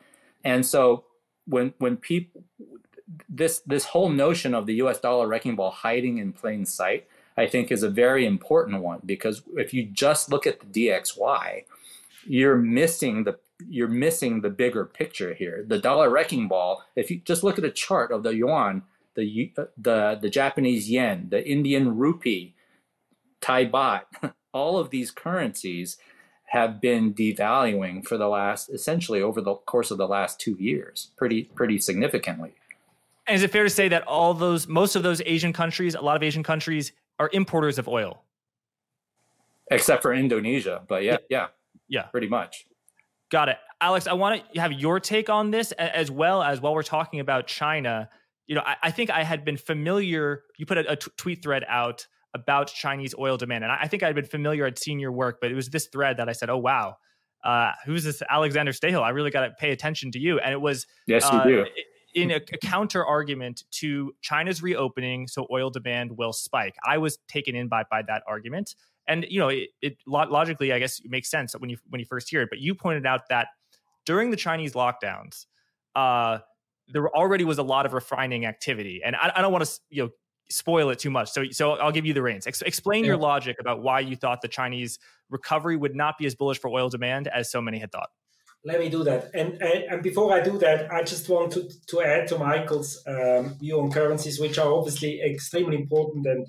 Speaker 3: And so when when people this this whole notion of the U.S. dollar wrecking ball hiding in plain sight, I think, is a very important one because if you just look at the DXY, you're missing the you're missing the bigger picture here. The dollar wrecking ball, if you just look at a chart of the yuan, the uh, the the Japanese yen, the Indian rupee, Thai baht, all of these currencies have been devaluing for the last essentially over the course of the last 2 years, pretty pretty significantly.
Speaker 1: And is it fair to say that all those most of those Asian countries, a lot of Asian countries are importers of oil?
Speaker 3: Except for Indonesia, but yeah, yeah.
Speaker 1: Yeah.
Speaker 3: Pretty much.
Speaker 1: Got it. Alex, I want to have your take on this as well as while we're talking about China. You know, I, I think I had been familiar, you put a, a t- tweet thread out about Chinese oil demand. And I, I think I'd been familiar, I'd seen your work, but it was this thread that I said, oh, wow, uh, who's this Alexander Stahel? I really got to pay attention to you. And it was
Speaker 3: yes, you uh, do.
Speaker 1: in a, a, counter argument to China's reopening, so oil demand will spike. I was taken in by by that argument, and you know it, it logically i guess it makes sense when you when you first hear it but you pointed out that during the chinese lockdowns uh there already was a lot of refining activity. And i, I don't want to you know spoil it too much so so i'll give you the reins. Ex- explain yeah. your logic about why you thought the chinese recovery would not be as bullish for oil demand as so many had thought.
Speaker 2: Let me do that. And and, and before i do that i just want to to add to michael's um, view on currencies which are obviously extremely important and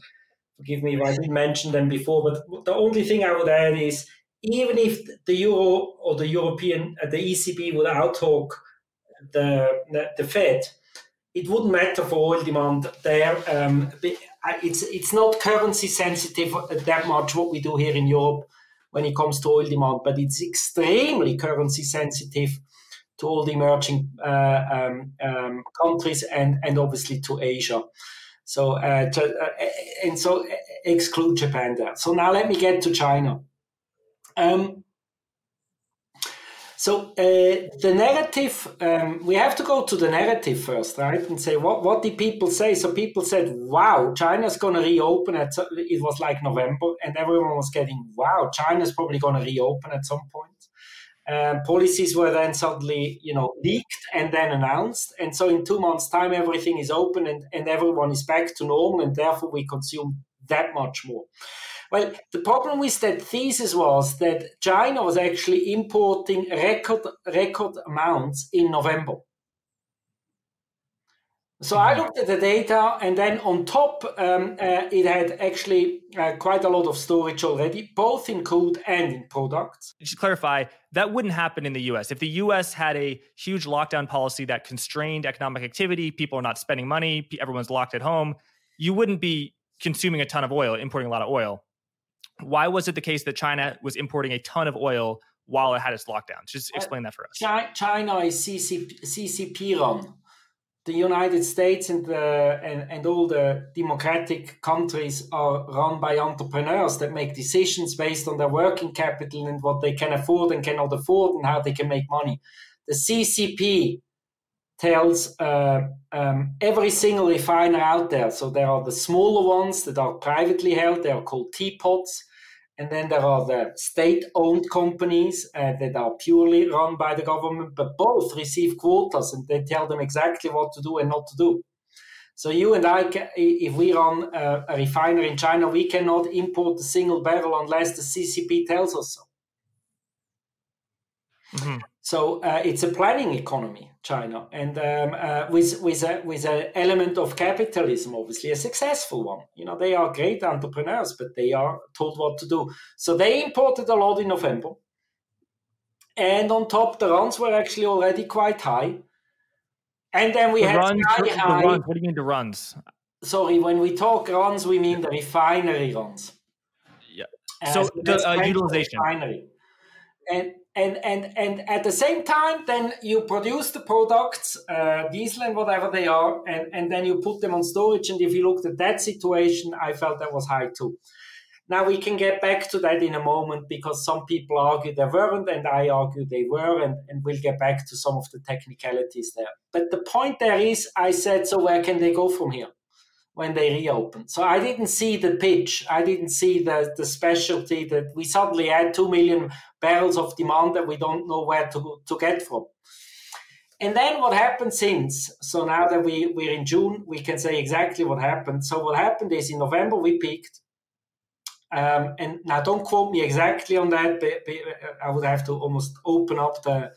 Speaker 2: forgive me if I didn't mention them before, but the only thing I would add is even if the euro or the European, uh, the ECB would outtalk the, the Fed, it wouldn't matter for oil demand there. Um, it's it's not currency sensitive that much what we do here in Europe when it comes to oil demand, but it's extremely currency sensitive to all the emerging uh, um, um, countries and and obviously to Asia. So uh, to, uh, and so uh, exclude Japan there. So now let me get to China. Um, so uh, the narrative, um, we have to go to the first, right? And say what what did people say? So people said, "Wow, China's going to reopen." At it was like November, and everyone was getting, "Wow, China's probably going to reopen at some point." Um, policies were then suddenly, you know, leaked and then announced. And so in two months' time, everything is open and, and everyone is back to normal, and therefore we consume that much more. Well, the problem with that thesis was that China was actually importing record record amounts in November. So I looked at the data, and then on top, um, uh, it had actually uh, quite a lot of storage already, both in crude and in products.
Speaker 1: Just clarify, that wouldn't happen in the US. If the US had a huge lockdown policy that constrained economic activity, people are not spending money, everyone's locked at home, you wouldn't be consuming a ton of oil, importing a lot of oil. Why was it the case that China was importing a ton of oil while it had its lockdown? Just explain that for us.
Speaker 2: China is CCP, CCP run the United States and, the, and, and all the democratic countries are run by entrepreneurs that make decisions based on their working capital and what they can afford and cannot afford and how they can make money. The CCP tells uh, um, every single refiner out there, so there are the smaller ones that are privately held, they are called teapots, and then there are the state-owned companies uh, that are purely run by the government, but both receive quotas, and they tell them exactly what to do and not to do. So you and I, if we run a, a refinery in China, we cannot import a single barrel unless the CCP tells us so. Mm-hmm. So uh, it's a planning economy, China, and um, uh, with with a with an element of capitalism, obviously a successful one. You know, they are great entrepreneurs, but they are told what to do. So they imported a lot in November, and on top, the runs were actually already quite high. And then we
Speaker 1: the
Speaker 2: had
Speaker 1: runs, sky high. Runs, what do you mean the runs?
Speaker 2: Sorry, when we talk runs, we mean the refinery runs.
Speaker 1: Yeah. So, so the uh, utilization.
Speaker 2: Refinery. And and and and at the same time then you produce the products uh, diesel and whatever they are and and then you put them on storage. And if you looked at that situation i felt that was high too. Now we can get back to that in a moment because some people argue they weren't and i argue they were and, and we'll get back to some of the technicalities there. But the point there is i said so where can they go from here when they reopened. So I didn't see the pitch. I didn't see the, the specialty that we suddenly had 2 million barrels of demand that we don't know where to, to get from. And then what happened since? So now that we, we're in June, we can say exactly what happened. So what happened is in November we peaked. Um, and now don't quote me exactly on that, but, but I would have to almost open up the,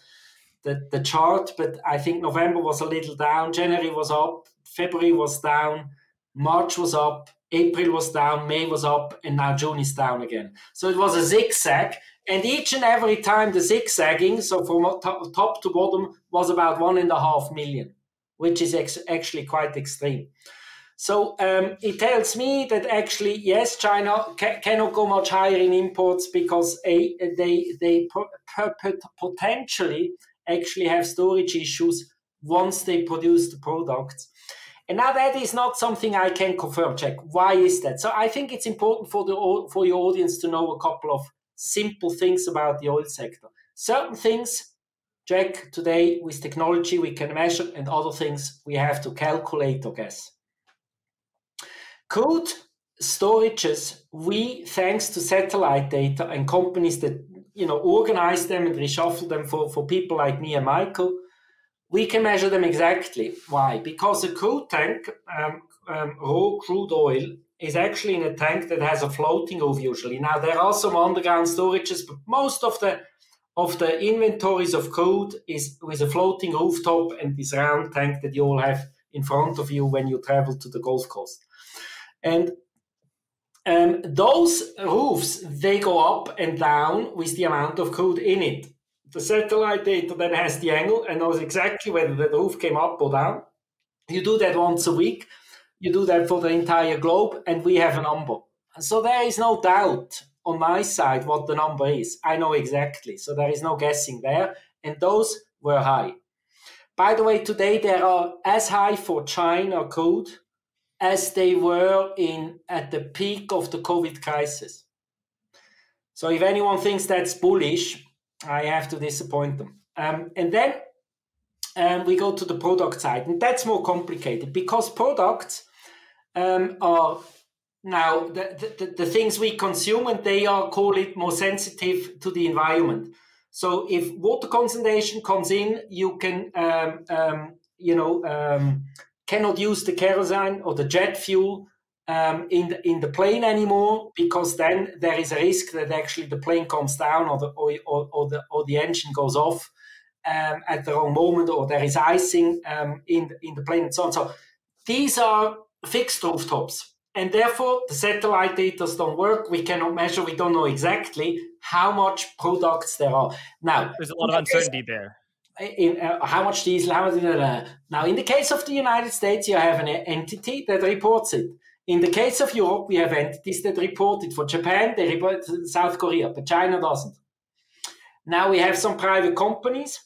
Speaker 2: the, the chart. But I think November was a little down, January was up, February was down, March was up, April was down, May was up, and now June is down again. So it was a zigzag. And each and every time the zigzagging, so from top to bottom, was about one and a half million, which is ex- actually quite extreme. So um, it tells me that actually, yes, China ca- cannot go much higher in imports because a, they they potentially actually have storage issues once they produce the products. And now that is not something I can confirm. Jack why is that? So I think it's important for the for your audience to know a couple of simple things about the oil sector. Certain things, Jack today with technology we can measure, and other things we have to calculate or guess. Crude storages, we thanks to satellite data and companies that you know organize them and reshuffle them for, for people like me and Michael we can measure them exactly. Why? Because a crude tank, um, um, raw crude oil, is actually in a tank that has a floating roof usually. Now there are some underground storages, but most of the of the inventories of crude is with a floating rooftop and this round tank that you all have in front of you when you travel to the Gulf Coast. And um, those roofs they go up and down with the amount of crude in it the satellite data then has the angle and knows exactly whether the roof came up or down. You do that once a week. You do that for the entire globe, and we have a number. So there is no doubt on my side what the number is. I know exactly. So there is no guessing there. And those were high. By the way, today they are as high for China crude as they were in at the peak of the COVID crisis. So if anyone thinks that's bullish, I have to disappoint them. Um, and then um, we go to the product side, and that's more complicated because products um, are now the, the, the, things we consume, and they are call it more sensitive to the environment. So if water concentration comes in, you can um, um, you know um, cannot use the kerosene or the jet fuel um, in the, in the plane anymore because then there is a risk that actually the plane comes down or the or, or, or the or the engine goes off um, at the wrong moment or there is icing um, in the, in the plane and so on. So these are fixed rooftops. And therefore, the satellite data don't work. We cannot measure. We don't know exactly how much products there are. Now,
Speaker 1: there's a lot of uncertainty there.
Speaker 2: In, uh, how much diesel? How much? Uh, now, in the case of the United States, you have an entity that reports it. In the case of Europe, we have entities that report it. For Japan, they report South Korea, but China doesn't. Now we have some private companies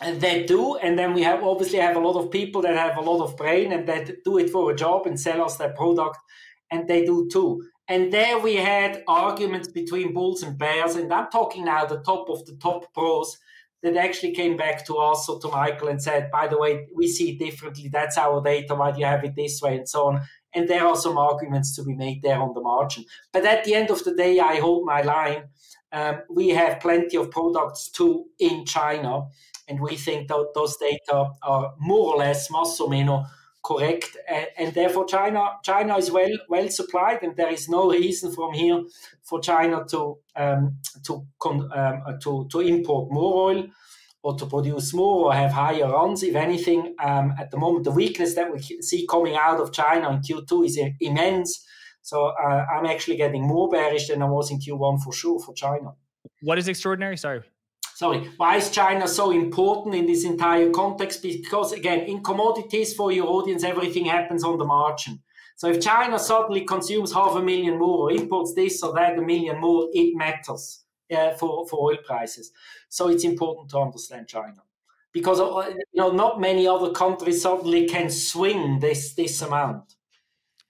Speaker 2: that do, and then we have obviously have a lot of people that have a lot of brain and that do it for a job and sell us their product, and they do too. And there we had arguments between bulls and bears, and I'm talking now the top of the top pros that actually came back to us or to Michael and said, by the way, we see it differently. That's our data. Why do you have it this way? And so on. And there are some arguments to be made there on the margin. But at the end of the day, I hold my line. Um, we have plenty of products too in China, and we think that those data are more or less, más o menos, correct. And, and therefore, China China is well well supplied, and there is no reason from here for China to um, to um, to to import more oil or to produce more or have higher runs. If anything, um, at the moment, the weakness that we see coming out of China in Q2 is immense. So uh, I'm actually getting more bearish than I was in Q1 for sure for China.
Speaker 1: What is extraordinary? Sorry.
Speaker 2: Sorry. Why is China so important in this entire context? Because again, in commodities for your audience, everything happens on the margin. So if China suddenly consumes half a million more or imports this or that a million more, it matters uh, for, for oil prices. So it's important to understand China because uh, you know not many other countries suddenly can swing this this amount.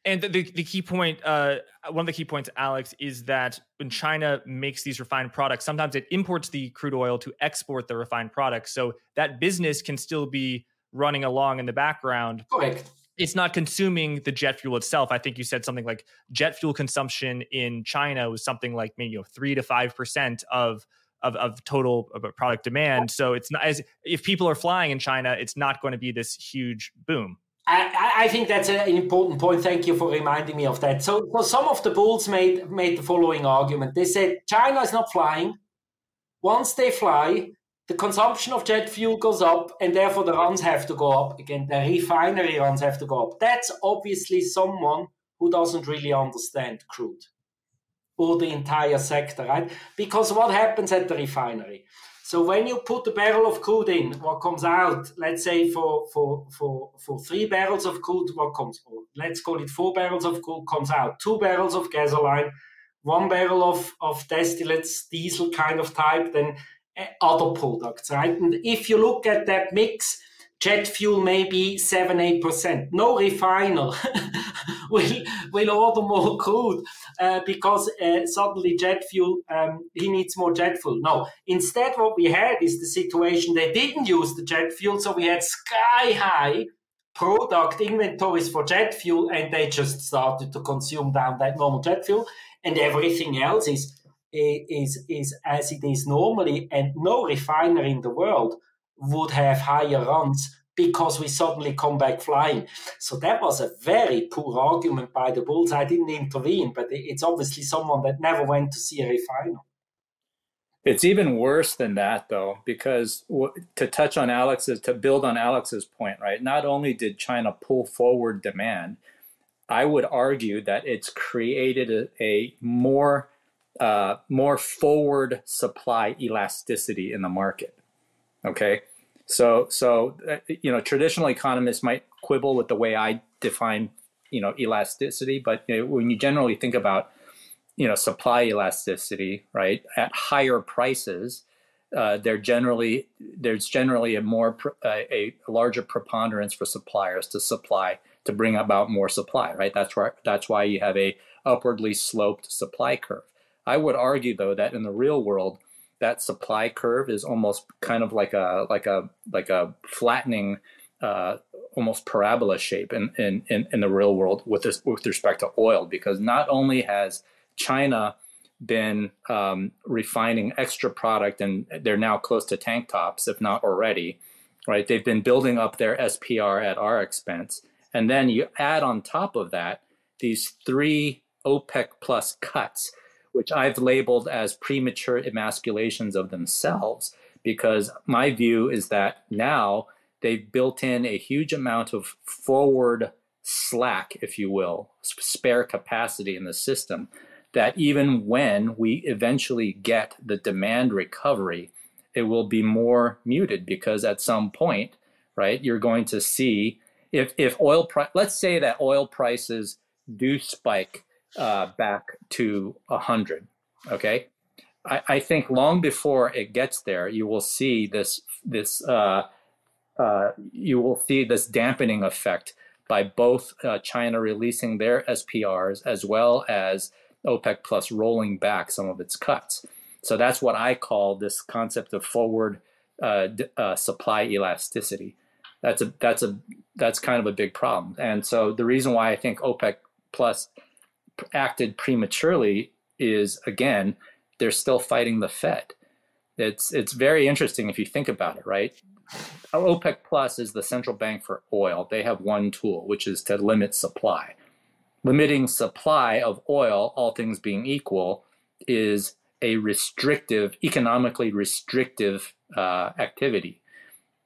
Speaker 1: And the, the key point, uh, one of the key points, Alex, is that when China makes these refined products, sometimes it imports the crude oil to export the refined products. So that business can still be running along in the background.
Speaker 2: Correct.
Speaker 1: It's not consuming the jet fuel itself. I think you said something like jet fuel consumption in China was something like maybe you know three to five percent of of, of total product demand. So it's not as if people are flying in China, it's not going to be this huge boom.
Speaker 2: I, I think that's an important point. Thank you for reminding me of that. So, so some of the bulls made made the following argument. They said China is not flying. Once they fly, the consumption of jet fuel goes up, and therefore the runs have to go up again. The refinery runs have to go up. That's obviously someone who doesn't really understand crude or the entire sector, right? Because what happens at the refinery? So when you put a barrel of crude in, what comes out, let's say for for for for three barrels of crude, what comes? Out, let's call it four barrels of crude comes out, two barrels of gasoline, one barrel of of distillates, diesel kind of type, then other products, right? And if you look at that mix, jet fuel maybe 7 8%. No refiner will, will order more crude uh, because uh, suddenly jet fuel, um, he needs more jet fuel. No, instead, what we had is the situation they didn't use the jet fuel, so we had sky high product inventories for jet fuel, and they just started to consume down that normal jet fuel, and everything else is. Is is as it is normally, and no refiner in the world would have higher runs because we suddenly come back flying. So that was a very poor argument by the Bulls. I didn't intervene, but it's obviously someone that never went to see a refiner.
Speaker 3: It's even worse than that, though, because to touch on Alex's, to build on Alex's point, right? Not only did China pull forward demand, I would argue that it's created a, a more uh, more forward supply elasticity in the market. Okay, so, so uh, you know, traditional economists might quibble with the way I define, you know, elasticity, but you know, when you generally think about, you know, supply elasticity, right, at higher prices, uh, generally there's generally a more a, a larger preponderance for suppliers to supply to bring about more supply, right? That's why that's why you have a upwardly sloped supply curve. I would argue though that in the real world that supply curve is almost kind of like a like a like a flattening uh, almost parabola shape in, in, in, in, the real world with this, with respect to oil because not only has China been um, refining extra product and they're now close to tank tops if not already right? They've been building up their SPR at our expense. And then you add on top of that these three OPEC plus cuts which I've labeled as premature emasculations of themselves, because my view is that now they've built in a huge amount of forward slack, if you will, spare capacity in the system, that even when we eventually get the demand recovery, it will be more muted because at some point, right, you're going to see if if oil price, let's say that oil prices do spike uh, back to 100. Okay. I, I, think long before it gets there, you will see this, this, uh, uh, you will see this dampening effect by both uh, China releasing their SPRs as well as OPEC Plus rolling back some of its cuts. So that's what I call this concept of forward uh, uh, supply elasticity. That's a that's a that's kind of a big problem. And so the reason why I think OPEC plus acted prematurely is again they're still fighting the Fed. It's it's very interesting if you think about it, right? OPEC plus is the central bank for oil. They have one tool, which is to limit supply. Limiting supply of oil, all things being equal, is a restrictive, economically restrictive uh, activity.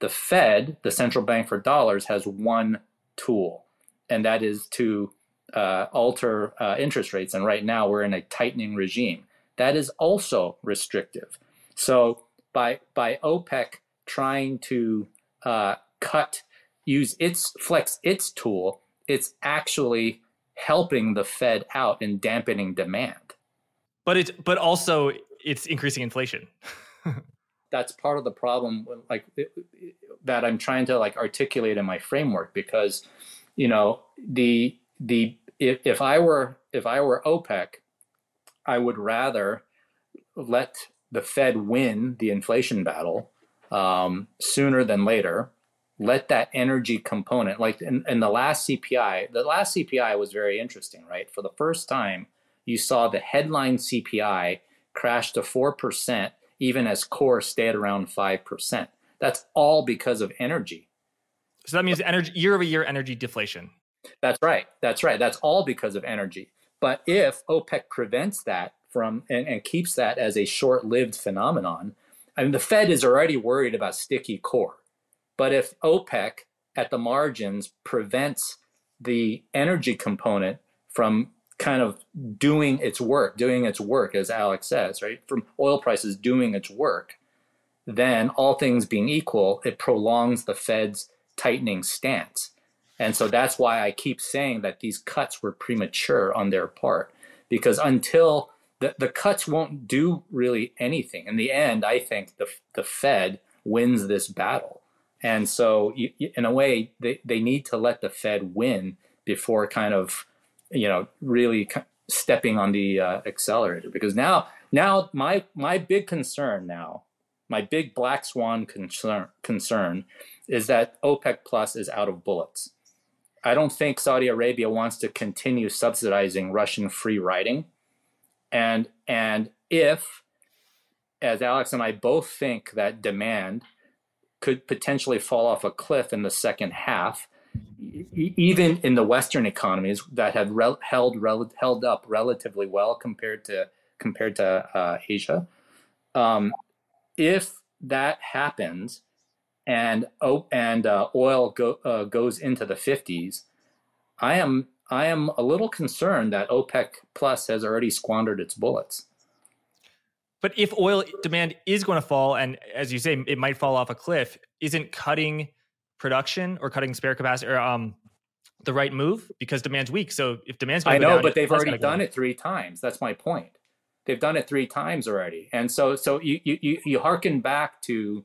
Speaker 3: The Fed, the central bank for dollars, has one tool, and that is to uh, alter uh, interest rates. And right now we're in a tightening regime. That is also restrictive. So by by OPEC trying to uh, cut, use its flex its tool, it's actually helping the Fed out and dampening demand.
Speaker 1: But it's but also it's increasing inflation.
Speaker 3: That's part of the problem, like that I'm trying to like articulate in my framework because, you know, the the if, if I were if I were OPEC, I would rather let the Fed win the inflation battle um, sooner than later. Let that energy component, like in, in the last CPI, the last CPI was very interesting, right? For the first time, you saw the headline CPI crash to 4%, even as core stayed around 5%. That's all because of energy.
Speaker 1: So that means energy year over year energy deflation.
Speaker 3: That's right. That's right. That's all because of energy. But if OPEC prevents that from and, and keeps that as a short lived phenomenon, I mean, the Fed is already worried about sticky core. But if OPEC at the margins prevents the energy component from kind of doing its work, doing its work, as Alex says, right? From oil prices doing its work, then all things being equal, it prolongs the Fed's tightening stance. And so that's why I keep saying that these cuts were premature on their part, because until the, the cuts won't do really anything. In the end, I think the, the Fed wins this battle. And so, you, in a way, they, they need to let the Fed win before kind of, you know, really stepping on the uh, accelerator. Because now, now my my big concern now, my big black swan concern concern, is that OPEC Plus is out of bullets. I don't think Saudi Arabia wants to continue subsidizing Russian free riding. And and if as alex and i both think that demand could potentially fall off a cliff in the second half even in the western economies that have held held up relatively well compared to compared to uh, asia um, if that happens and oh, and uh, oil go, uh, goes into the 50s i am I am a little concerned that OPEC Plus has already squandered its bullets.
Speaker 1: But if oil demand is going to fall, and as you say, it might fall off a cliff, isn't cutting production or cutting spare capacity or um, the right move because demand's weak? So if demand's
Speaker 3: I know, down, but they've already done it three times. That's my point. They've done it three times already, and so so you you you harken back to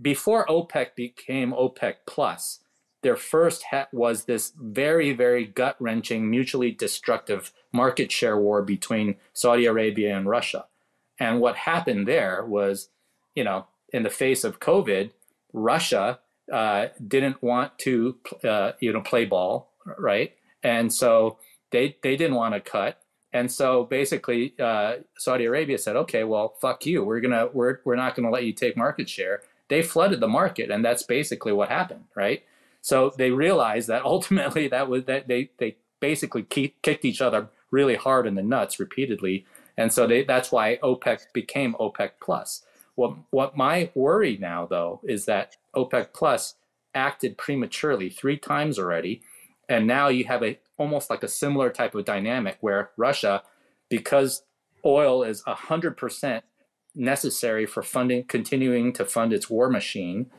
Speaker 3: before OPEC became OPEC Plus their first ha- was this very, very gut wrenching, mutually destructive market share war between Saudi Arabia and Russia. And what happened there was, you know, in the face of COVID, Russia uh, didn't want to, uh, you know, play ball, right? And so they they didn't want to cut. And so basically, uh, Saudi Arabia said, "Okay, well, fuck you. We're gonna we're we're not gonna let you take market share." They flooded the market, and that's basically what happened, right? So they realized that ultimately that was that they they basically kicked each other really hard in the nuts repeatedly, and so they, that's why OPEC became OPEC plus. What what my worry now though is that OPEC plus acted prematurely three times already, and now you have a almost like a similar type of dynamic where Russia, because oil is hundred percent necessary for funding continuing to fund its war machine,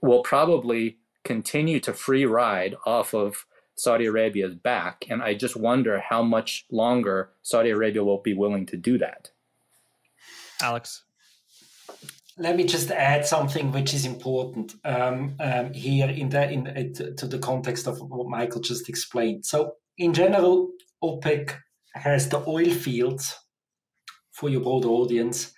Speaker 3: will probably continue to free ride off of Saudi Arabia's back. And I just wonder how much longer Saudi Arabia will be willing to do that.
Speaker 1: Alex.
Speaker 2: Let me just add something which is important um, um, here in the in to the context of what Michael just explained. So, in general, OPEC has the oil fields for your broader audience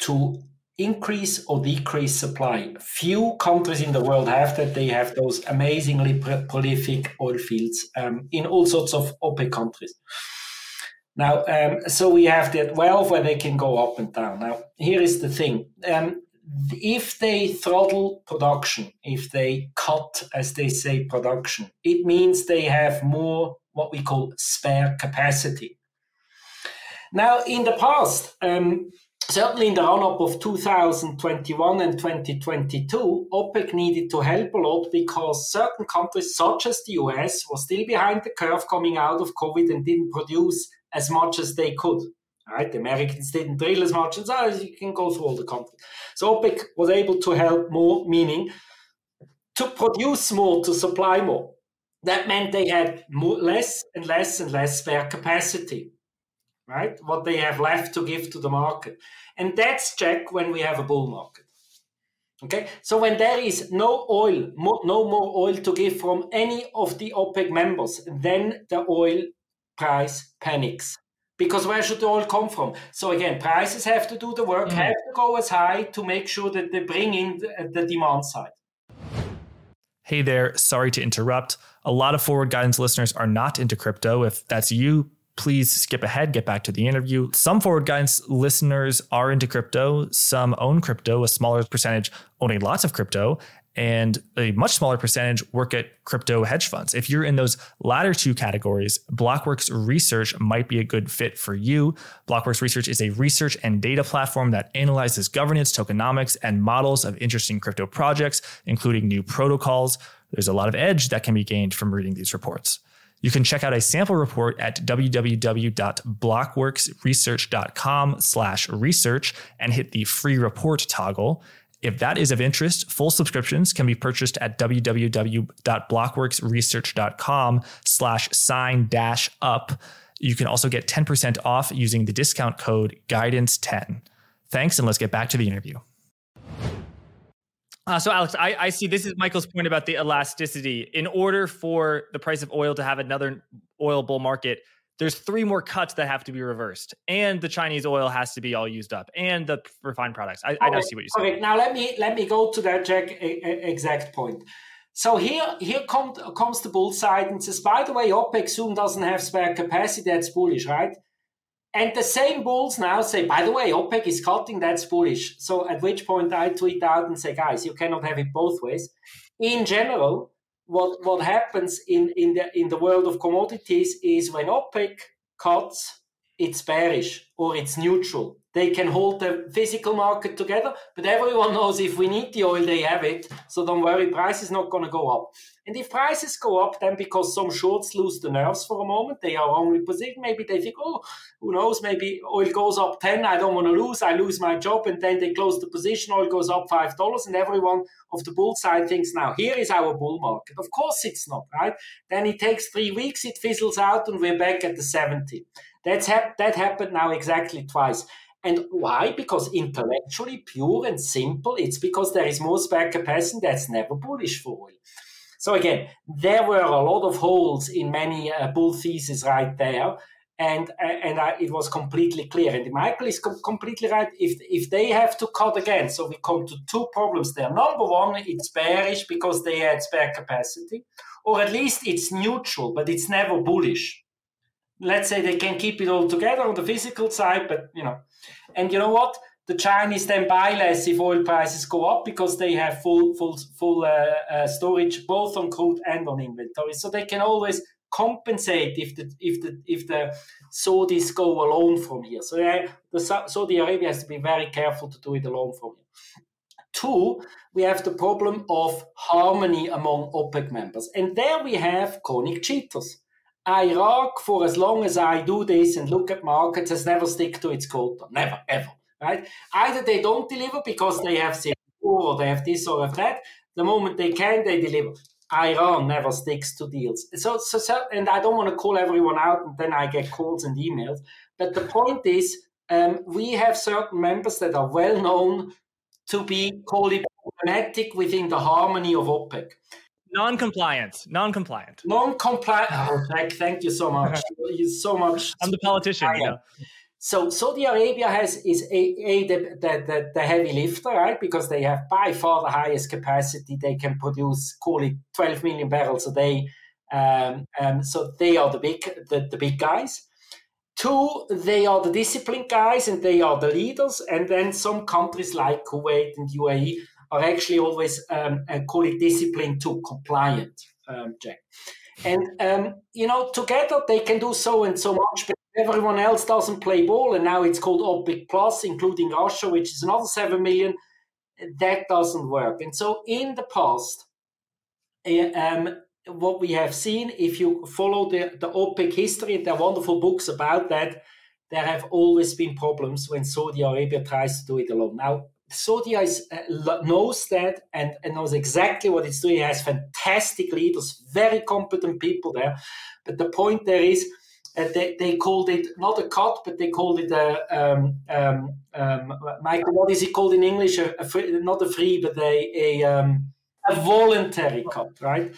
Speaker 2: to increase or decrease supply. Few countries in the world have that. They have those amazingly prolific oil fields um, in all sorts of OPEC countries. Now, um, so we have that valve where they can go up and down. Now, here is the thing. Um, if they throttle production, if they cut, as they say, production, it means they have more what we call spare capacity. Now, in the past, um, certainly in the run up of 2021 and 2022, OPEC needed to help a lot because certain countries, such as the US, were still behind the curve coming out of COVID and didn't produce as much as they could. Right? The Americans didn't drill as much, and so you can go through all the countries. So OPEC was able to help more, meaning to produce more, to supply more. That meant they had more, less and less and less spare capacity right? What they have left to give to the market. And that's check when we have a bull market. Okay, so when there is no oil, no more oil to give from any of the OPEC members, then the oil price panics. Because where should the oil come from? So again, prices have to do the work, mm-hmm. have to go as high to make sure that they bring in the, the demand side.
Speaker 1: Hey there, sorry to interrupt. A lot of forward guidance listeners are not into crypto. If that's you, please skip ahead, get back to the interview. Some forward guidance listeners are into crypto, some own crypto, a smaller percentage owning lots of crypto, and a much smaller percentage work at crypto hedge funds. If you're in those latter two categories, Blockworks Research might be a good fit for you. Blockworks Research is a research and data platform that analyzes governance, tokenomics, and models of interesting crypto projects, including new protocols. There's a lot of edge that can be gained from reading these reports. You can check out a sample report at www.blockworksresearch.com slash research and hit the free report toggle. If that is of interest, full subscriptions can be purchased at www.blockworksresearch.com slash sign dash up. You can also get 10% off using the discount code guidance10. Thanks, and let's get back to the interview. Uh, so, Alex, I, I see this is Michael's point about the elasticity. In order for the price of oil to have another oil bull market, there's three more cuts that have to be reversed, and the Chinese oil has to be all used up, and the refined products. I, I don't see what you
Speaker 2: say. Okay, now let me let me go to that Jack, exact point. So here here comes comes the bull side and says, by the way, OPEC soon doesn't have spare capacity. That's bullish, right? And the same bulls now say, by the way, OPEC is cutting, that's bullish. So at which point I tweet out and say, guys, you cannot have it both ways. In general, what, what happens in, in, the, in the world of commodities is when OPEC cuts, it's bearish or it's neutral. They can hold the physical market together, but everyone knows if we need the oil, they have it. So don't worry, price is not going to go up. And if prices go up, then because some shorts lose the nerves for a moment, they are wrongly positioned. Maybe they think, oh, who knows? Maybe oil goes up 10. I don't want to lose. I lose my job. And then they close the position. Oil goes up $5. And everyone of the bull side thinks, now here is our bull market. Of course it's not, right? Then it takes three weeks. It fizzles out and we're back at the 70. That's hap- that happened now exactly twice. And why? Because intellectually pure and simple, it's because there is more spare capacity that's never bullish for oil. So again, there were a lot of holes in many uh, bull theses right there. And and I, it was completely clear. And Michael is com- completely right. If if they have to cut again, so we come to two problems there. Number one, it's bearish because they had spare capacity, or at least it's neutral, but it's never bullish. Let's say they can keep it all together on the physical side, but you know, and you know what? The Chinese then buy less if oil prices go up because they have full full full uh, uh, storage both on crude and on inventory, so they can always compensate if the if the if the Saudis go alone from here. So uh, the Saudi Arabia has to be very careful to do it alone from here. Two, we have the problem of harmony among OPEC members, and there we have chronic cheaters. Iraq, for as long as I do this and look at markets, has never stick to its quota. Never, ever. Right? Either they don't deliver because they have zero or they have this or have that. The moment they can, they deliver. Iran never sticks to deals. So, so, so and I don't want to call everyone out, and then I get calls and emails. But the point is, um, we have certain members that are well known to be called problematic within the harmony of OPEC.
Speaker 1: Non-compliant. Non-compliant.
Speaker 2: Non-compliant. Oh, thank, thank you so much. you so much.
Speaker 1: I'm the politician. You know?
Speaker 2: So Saudi Arabia has is a, a the, the, the, heavy lifter, right? Because they have by far the highest capacity. They can produce, call it 12 million barrels a day. Um, um, so they are the big the, the big guys. Two, they are the disciplined guys and they are the leaders. And then some countries like Kuwait and UAE are actually always um, uh, call it disciplined to compliant, um, Jack. And um, you know, together they can do so and so much, but everyone else doesn't play ball. And now it's called OPEC Plus, including Russia, which is another seven million. That doesn't work. And so in the past, eh, um, what we have seen, if you follow the, the OPEC history, there are wonderful books about that. There have always been problems when Saudi Arabia tries to do it alone. Now, Saudi is, uh, knows that and, and, knows exactly what it's doing. It has fantastic leaders, very competent people there. But the point there is, uh, they, they called it not a cut, but they called it a um, um, um, Michael. What is it called in English? A, a free, not a free, but a a, um, a voluntary cut, right?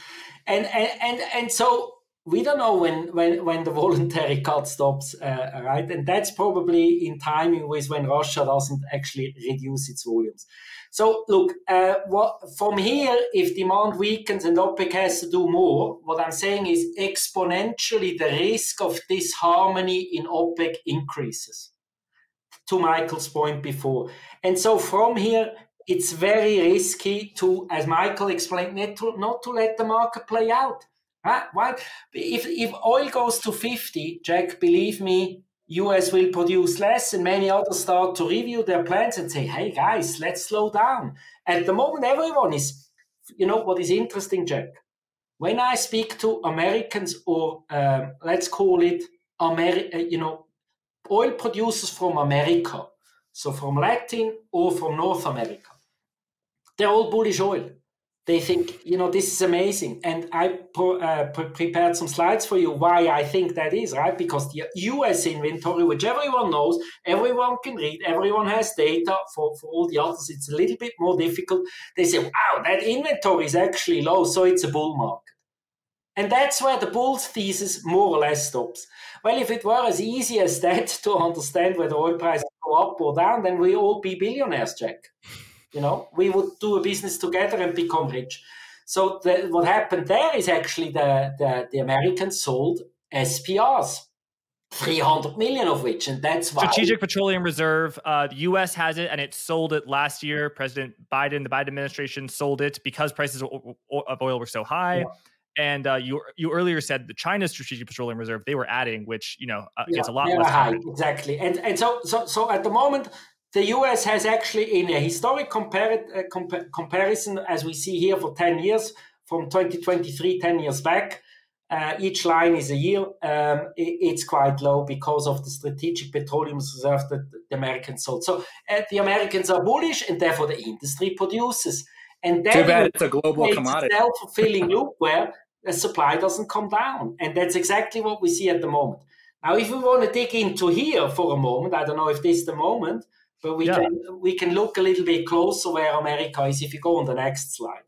Speaker 2: And and and and so we don't know when when when the voluntary cut stops, uh, right? And that's probably in timing with when Russia doesn't actually reduce its volumes. So look, uh, what from here, if demand weakens and OPEC has to do more, what I'm saying is exponentially the risk of disharmony in OPEC increases. To Michael's point before, and so from here, it's very risky to, as Michael explained, not to, not to let the market play out. Why? If if oil goes to 50, Jack, believe me, US will produce less, and many others start to review their plans and say, hey guys, let's slow down. At the moment, everyone is, you know, what is interesting, Jack? When I speak to Americans or um, let's call it, Ameri- uh, you know, oil producers from America, so from Latin or from North America, they're all bullish oil they think, you know, this is amazing. And I uh, prepared some slides for you why I think that is, right? Because the US inventory, which everyone knows, everyone can read, everyone has data. For, for all the others, it's a little bit more difficult. They say, wow, that inventory is actually low, so it's a bull market. And that's where the bull's thesis more or less stops. Well, if it were as easy as that to understand whether oil prices go up or down, then we all be billionaires, Jack. You know, we would do a business together and become rich. So the, what happened there is actually the, the, the Americans sold SPRs. 300 million of which, and that's why.
Speaker 1: Strategic Petroleum Reserve. Uh, the U.S. has it, and it sold it last year. President Biden, the Biden administration, sold it because prices of oil were so high. Yeah. And uh, you you earlier said the China's Strategic Petroleum Reserve they were adding, which you know uh, yeah, gets a lot less
Speaker 2: high. Exactly, and and so so so at the moment the US has actually, in a historic compar- uh, compa- comparison, as we see here for 10 years, from 2023, 10 years back, uh, each line is a year. Um, it, it's quite low because of the strategic petroleum reserve that the Americans sold. So uh, the Americans are bullish, and therefore the industry produces. And then
Speaker 3: Too bad it's a global commodity.
Speaker 2: self-fulfilling loop where the supply doesn't come down, and that's exactly what we see at the moment. Now, if we want to dig into here for a moment, I don't know if this is the moment. But we yeah. can we can look a little bit closer where America is if you go on the next slide.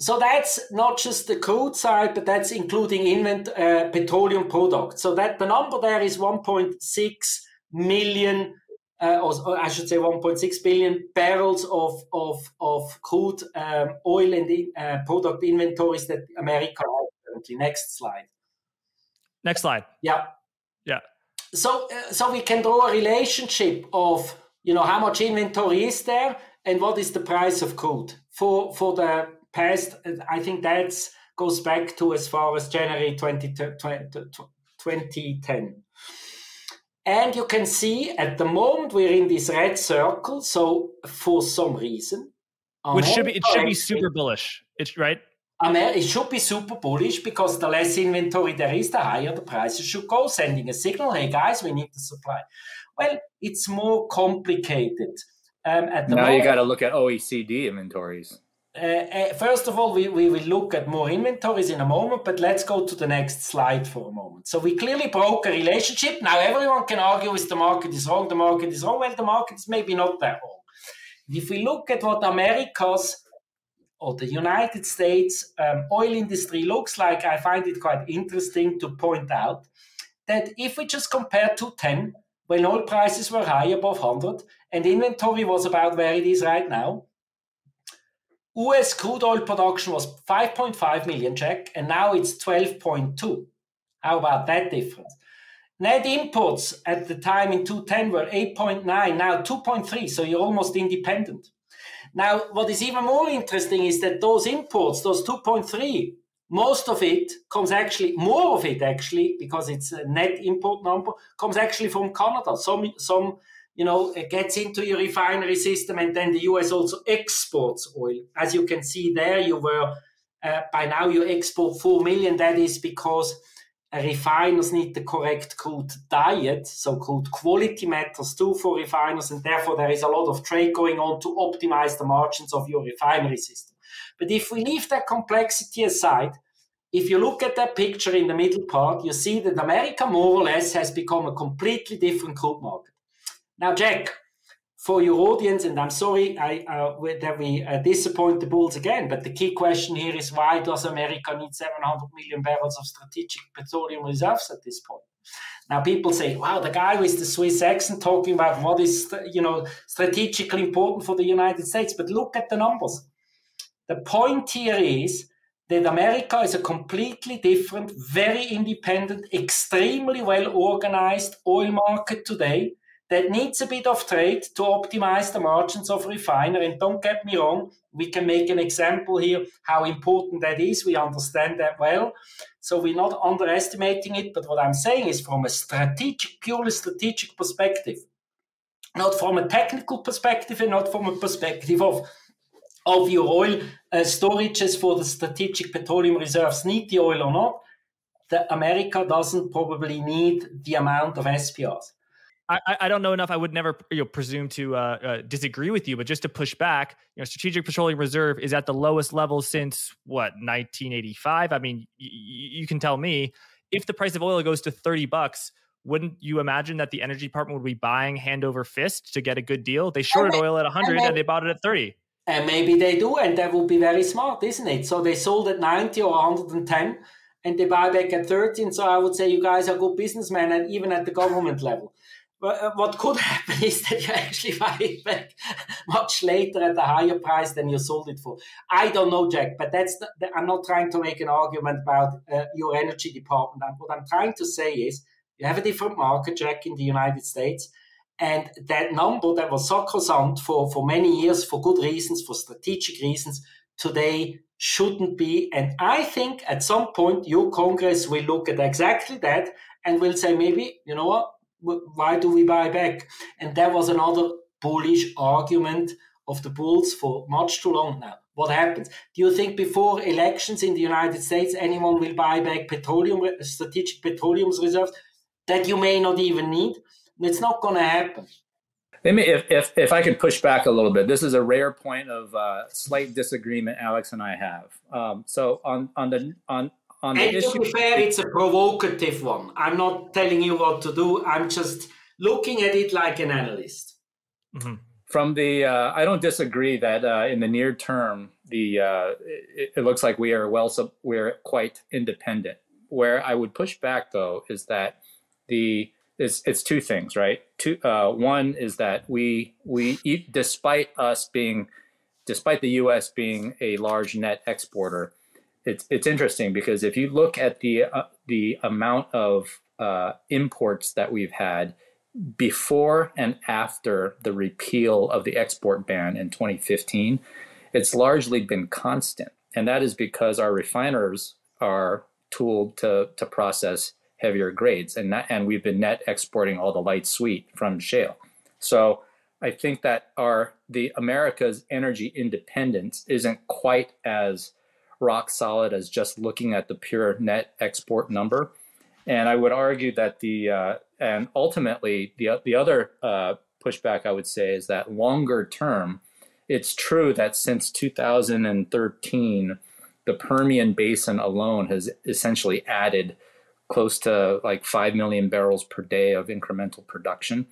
Speaker 2: So that's not just the crude side, but that's including invent uh, petroleum products. So that the number there is 1.6 million, uh, or, I should say 1.6 billion barrels of of of crude um, oil and uh, product inventories that America has currently. Next slide.
Speaker 1: Next slide.
Speaker 2: Yeah. So uh, so we can draw a relationship of you know how much inventory is there and what is the price of crude for for the past i think that goes back to as far as january 20, 2010 and you can see at the moment we're in this red circle so for some reason
Speaker 1: which should be it should be super bullish. It's right
Speaker 2: it should be super bullish because the less inventory there is, the higher the prices should go, sending a signal, hey guys, we need the supply. Well, it's more complicated.
Speaker 3: Um, at the now moment, you got to look at OECD inventories.
Speaker 2: Uh, uh, first of all, we, we will look at more inventories in a moment, but let's go to the next slide for a moment. So we clearly broke a relationship. Now everyone can argue if the market is wrong, the market is wrong. Well, the market is maybe not that wrong. If we look at what America's or the United States um, oil industry looks like, I find it quite interesting to point out that if we just compare 210, when oil prices were high above 100 and inventory was about where it is right now, US crude oil production was 5.5 million Jack and now it's 12.2. How about that difference? Net imports at the time in 210 were 8.9, now 2.3, so you're almost independent. Now, what is even more interesting is that those imports, those 2.3, most of it comes actually, more of it actually, because it's a net import number, comes actually from Canada. Some, some, you know, it gets into your refinery system, and then the US also exports oil. As you can see there, you were uh, by now you export four million. That is because refiners need the correct crude diet, so crude quality matters too for refiners, and therefore there is a lot of trade going on to optimize the margins of your refinery system. But if we leave that complexity aside, if you look at that picture in the middle part, you see that America more or less has become a completely different crude market. Now, Jack, for your audience, and I'm sorry I, uh, that we uh, disappoint the Bulls again, but the key question here is why does America need 700 million barrels of strategic petroleum reserves at this point? Now people say, "Wow, the guy with the Swiss accent talking about what is you know strategically important for the United States." But look at the numbers. The point here is that America is a completely different, very independent, extremely well organized oil market today that needs a bit of trade to optimize the margins of refiner. And don't get me wrong, we can make an example here how important that is. We understand that well. So we're not underestimating it. But what I'm saying is from a strategic, purely strategic perspective, not from a technical perspective and not from a perspective of of your oil uh, storages for the strategic petroleum reserves need the oil or not, the America doesn't probably need the amount of SPRs.
Speaker 1: I, I don't know enough. I would never you know, presume to uh, uh, disagree with you, but just to push back, you know, Strategic Petroleum Reserve is at the lowest level since what 1985. I mean, y- you can tell me if the price of oil goes to 30 bucks, wouldn't you imagine that the energy department would be buying hand over fist to get a good deal? They shorted oil at 100 and, and they bought it at 30.
Speaker 2: And maybe they do, and that would be very smart, isn't it? So they sold at 90 or 110 and they buy back at 30. And so I would say you guys are good businessmen, and even at the government level. Uh, what could happen is that you actually buy it back much later at a higher price than you sold it for. I don't know, Jack, but that's the, I'm not trying to make an argument about uh, your energy department. What I'm trying to say is you have a different market, Jack, in the United States. And that number that was sacrosanct for, for many years, for good reasons, for strategic reasons, today shouldn't be. And I think at some point your Congress will look at exactly that and will say, maybe, you know what, why do we buy back? And that was another bullish argument of the bulls for much too long now. What happens? Do you think before elections in the United States anyone will buy back petroleum strategic petroleum reserves that you may not even need? It's not going to happen.
Speaker 3: Let me, if, if, if I could push back a little bit, this is a rare point of uh, slight disagreement Alex and I have. Um, so on on the on on the
Speaker 2: and issue. To be fair, it's a provocative one. I'm not telling you what to do. I'm just looking at it like an analyst.
Speaker 3: Mm-hmm. From the, uh, I don't disagree that uh, in the near term, the uh, it, it, looks like we are well, we're quite independent. Where I would push back though is that the it's it's two things, right? Two, uh, one is that we we despite us being, despite the U.S. being a large net exporter, it's it's interesting because if you look at the uh, the amount of uh, imports that we've had before and after the repeal of the export ban in 2015, it's largely been constant, and that is because our refiners are tooled to to process heavier grades, and that, and we've been net exporting all the light sweet from shale. So I think that our the America's energy independence isn't quite as rock solid as just looking at the pure net export number. And I would argue that the uh, and ultimately the the other uh, pushback I would say is that longer term, it's true that since 2013, the Permian Basin alone has essentially added close to like five million barrels per day of incremental production.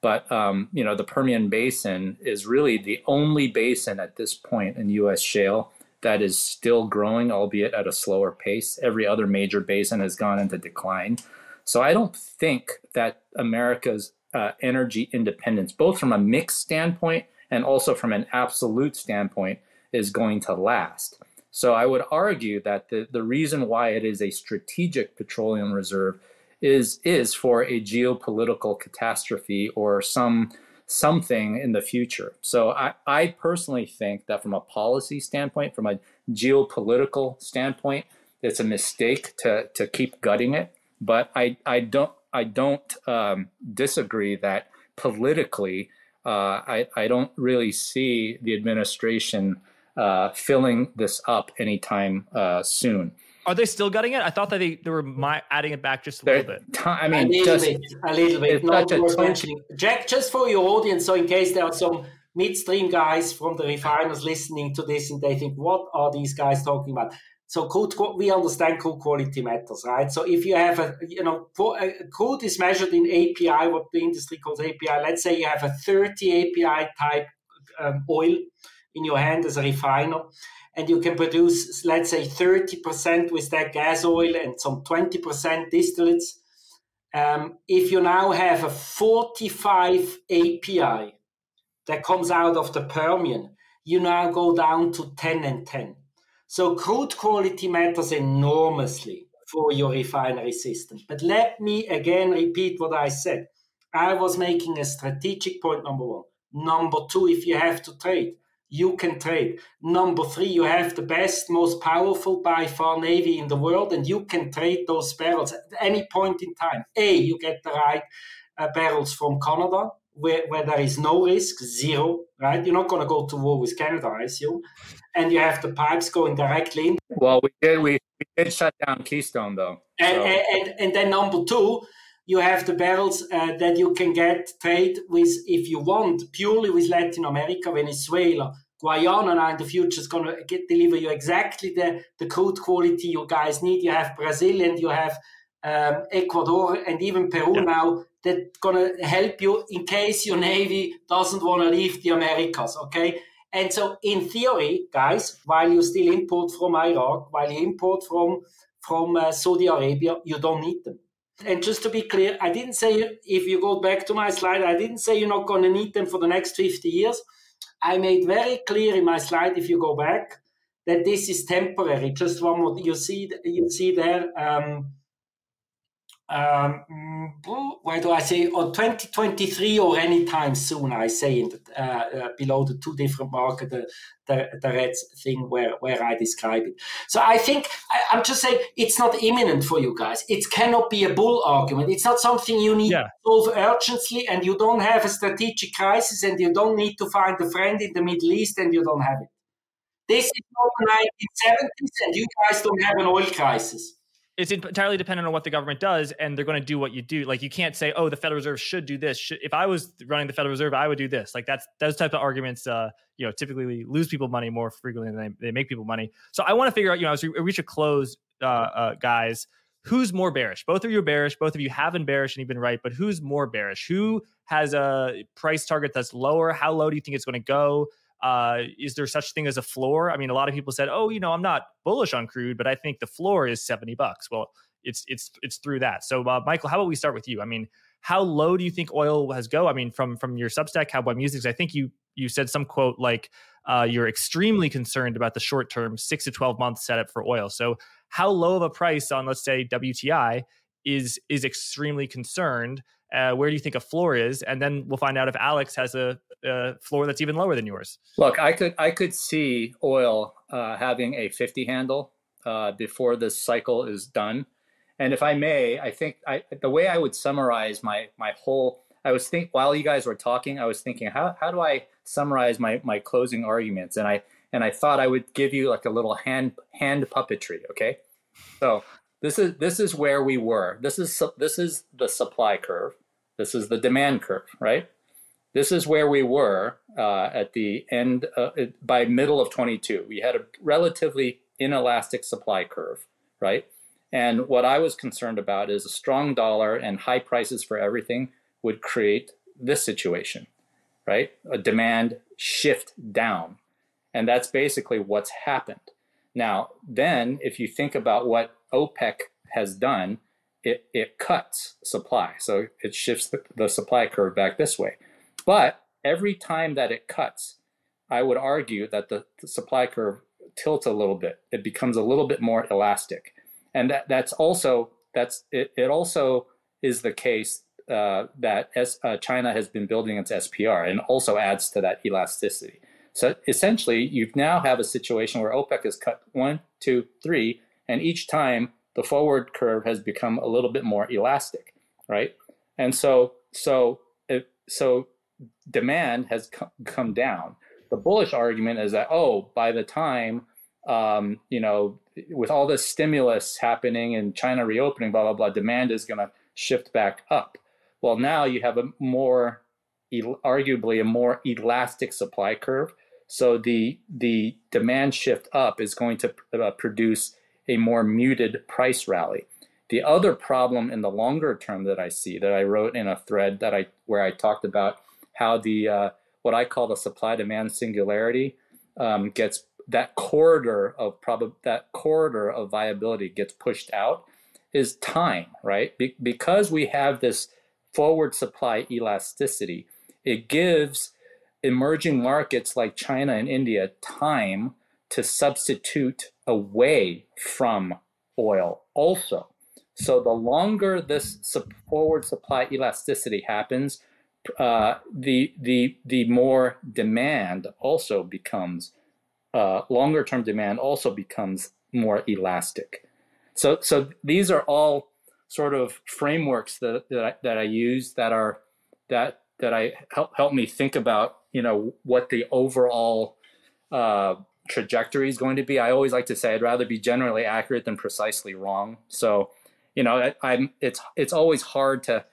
Speaker 3: But um, you know, the Permian Basin is really the only basin at this point in U.S. shale that is still growing, albeit at a slower pace. Every other major basin has gone into decline. So I don't think that America's uh, energy independence, both from a mix standpoint and also from an absolute standpoint, is going to last. So I would argue that the, the reason why it is a strategic petroleum reserve is is for a geopolitical catastrophe or some something in the future. So I, I personally think that from a policy standpoint, from a geopolitical standpoint, it's a mistake to to keep gutting it. But I I don't I don't um, disagree that politically uh, I I don't really see the administration uh, filling this up anytime uh, soon.
Speaker 1: Are they still gutting it? I thought that they, they were my, adding it back just a little bit.
Speaker 3: T- I mean,
Speaker 2: a little
Speaker 3: just,
Speaker 2: bit, a little bit. Not worth mentioning. Jack, just for your audience, so in case there are some midstream guys from the refiners listening to this and they think, what are these guys talking about? So crude, we understand crude quality matters, right? So if you have a, you know, crude is measured in API, what the industry calls API. Let's say you have a 30 API type um, oil in your hand as a refiner and you can produce, let's say, 30% with that gas oil and some 20% distillates. Um, if you now have a 45 API that comes out of the Permian, you now go down to 10 and 10. So crude quality matters enormously for your refinery system. But let me again repeat what I said. I was making a strategic point number one. Number two, if you have to trade, you can trade. Number three, you have the best, most powerful by far Navy in the world, and you can trade those barrels at any point in time. A, you get the right uh, barrels from Canada, where, where there is no risk, zero, right? You're not going to go to war with Canada, I assume. And you have the pipes going directly in.
Speaker 3: Well, we did, we, we did shut down Keystone, though.
Speaker 2: So. And, and, and then number two, you have the barrels uh, that you can get trade with if you want purely with Latin America, Venezuela, Guyana now in the future is going to get, deliver you exactly the, the crude quality you guys need. You have Brazil and you have um, Ecuador and even Peru yeah. now that's going to help you in case your navy doesn't want to leave the Americas. Okay. And so, in theory, guys, while you still import from Iraq, while you import from from uh, Saudi Arabia, you don't need them. And just to be clear, I didn't say if you go back to my slide, I didn't say you're not going to need them for the next 50 years. I made very clear in my slide, if you go back, that this is temporary. Just one more. You see, you see there. Um, um, why do I say on 2023 or anytime soon? I say in the, uh, uh, below the two different market, the, the, the red thing where, where I describe it. So I think I, am just saying it's not imminent for you guys. It cannot be a bull argument. It's not something you need yeah. to solve urgently, and you don't have a strategic crisis, and you don't need to find a friend in the Middle East, and you don't have it. This is not the 1970s, and you guys don't have an oil crisis
Speaker 1: it's entirely dependent on what the government does and they're going to do what you do. Like you can't say oh the federal reserve should do this. Should, if i was running the federal reserve i would do this. Like that's those type of arguments uh you know typically lose people money more frequently than they, they make people money. So i want to figure out you know as we reach a close uh, uh guys who's more bearish? Both of you are bearish both of you have been bearish and you've been right but who's more bearish? Who has a price target that's lower? How low do you think it's going to go uh, is there such thing as a floor? I mean, a lot of people said, "Oh, you know, I'm not bullish on crude, but I think the floor is 70 bucks." Well, it's it's it's through that. So, uh, Michael, how about we start with you? I mean, how low do you think oil has go? I mean, from from your Substack, Kaoboy Musings, I think you you said some quote like uh, you're extremely concerned about the short term six to 12 month setup for oil. So, how low of a price on let's say WTI is is extremely concerned? Uh, where do you think a floor is? And then we'll find out if Alex has a, a floor that's even lower than yours.
Speaker 3: Look, I could I could see oil uh, having a 50 handle uh, before this cycle is done. And if I may, I think I, the way I would summarize my my whole I was think while you guys were talking, I was thinking how how do I summarize my my closing arguments? And I and I thought I would give you like a little hand hand puppetry. Okay, so this is this is where we were. This is this is the supply curve. This is the demand curve, right? This is where we were uh, at the end uh, by middle of 22. We had a relatively inelastic supply curve, right? And what I was concerned about is a strong dollar and high prices for everything would create this situation, right? A demand shift down. And that's basically what's happened. Now, then, if you think about what OPEC has done, it, it cuts supply. So it shifts the, the supply curve back this way. But every time that it cuts, I would argue that the, the supply curve tilts a little bit. It becomes a little bit more elastic. And that, that's also that's it, it also is the case uh, that uh, China has been building its SPR and also adds to that elasticity. So essentially, you now have a situation where OPEC has cut one, two, three, and each time the forward curve has become a little bit more elastic, right? And so, so, so demand has come down. The bullish argument is that oh, by the time um, you know, with all this stimulus happening and China reopening, blah blah blah, demand is going to shift back up. Well, now you have a more, arguably a more elastic supply curve. So the the demand shift up is going to uh, produce a more muted price rally. The other problem in the longer term that I see that I wrote in a thread that I where I talked about how the uh, what I call the supply demand singularity um, gets that corridor of prob- that corridor of viability gets pushed out is time, right? Be- because we have this forward supply elasticity, it gives emerging markets like China and India time to substitute away from oil also. So the longer this forward supply elasticity happens, uh, the the the more demand also becomes uh, longer term demand also becomes more elastic. So so these are all sort of frameworks that that I, that I use that are that that I help help me think about you know what the overall uh, trajectory is going to be. I always like to say I'd rather be generally accurate than precisely wrong. So you know I, am it's it's always hard to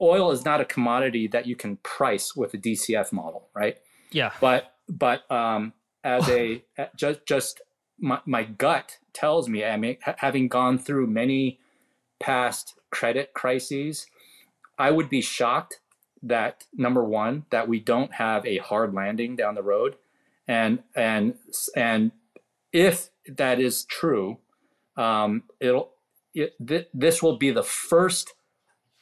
Speaker 3: oil is not a commodity that you can price with a DCF model, right?
Speaker 1: Yeah.
Speaker 3: But but um, as a just just my, my gut tells me, I mean, having gone through many past credit crises, I would be shocked that number one that we don't have a hard landing down the road, and and and if that is true, um, it'll it, th- this will be the first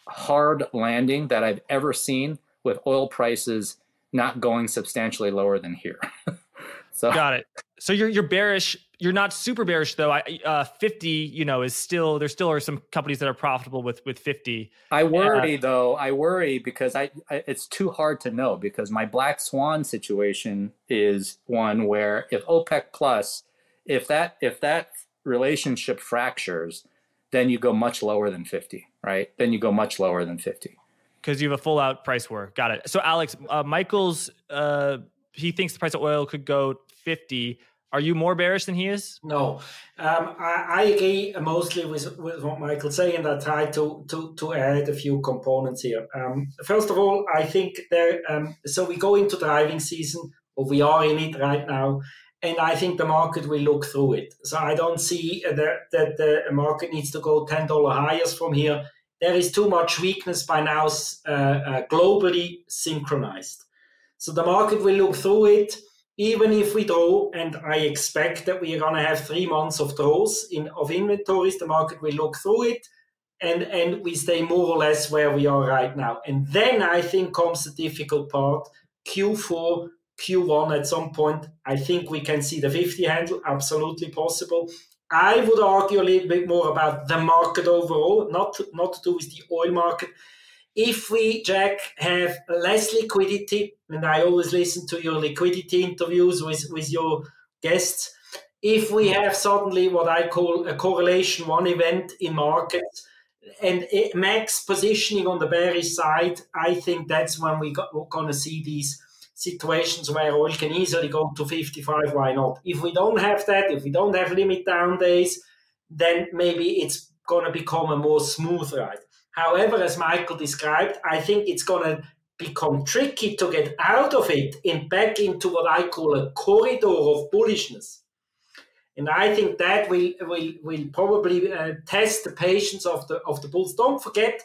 Speaker 3: hard landing that I've ever seen with oil prices not going substantially lower than here.
Speaker 1: so got it. So you're you're bearish. You're not super bearish though. I uh, 50, you know, is still there. Still are some companies that are profitable with with 50.
Speaker 3: I worry uh, though. I worry because I, I it's too hard to know because my black swan situation is one where if OPEC plus, if that if that relationship fractures, then you go much lower than 50, right? Then you go much lower than 50.
Speaker 1: Because you have a full out price war. Got it. So, Alex, uh, Michael's, uh, he thinks the price of oil could go 50. Are you more bearish than he is?
Speaker 2: No, um, I, I, agree mostly with, with what Michael's saying. I try to, to, to add a few components here. Um, first of all, I think there. Um, so we go into driving season, or we are in it right now and I think the market will look through it. So I don't see that, that the market needs to go $10 higher from here. There is too much weakness by now, uh, uh, globally synchronized. So the market will look through it, even if we draw, and I expect that we are going to have three months of draws in of inventories. The market will look through it, and and we stay more or less where we are right now. And then I think comes the difficult part. Q4 Q1 at some point. I think we can see the 50 handle, absolutely possible. I would argue a little bit more about the market overall, not to, not to do with the oil market. If we, Jack, have less liquidity, and I always listen to your liquidity interviews with, with your guests, if we have suddenly what I call a correlation one event in markets and max positioning on the bearish side, I think that's when we're going to see these situations where oil can easily go to 55, why not? If we don't have that, if we don't have limit down days, then maybe it's going to become a more smooth ride. However, as Michael described, I think it's going to become tricky to get out of it and back into what I call a corridor of bullishness. And I think that will will, will probably uh, test the patience of the of the bulls. Don't forget,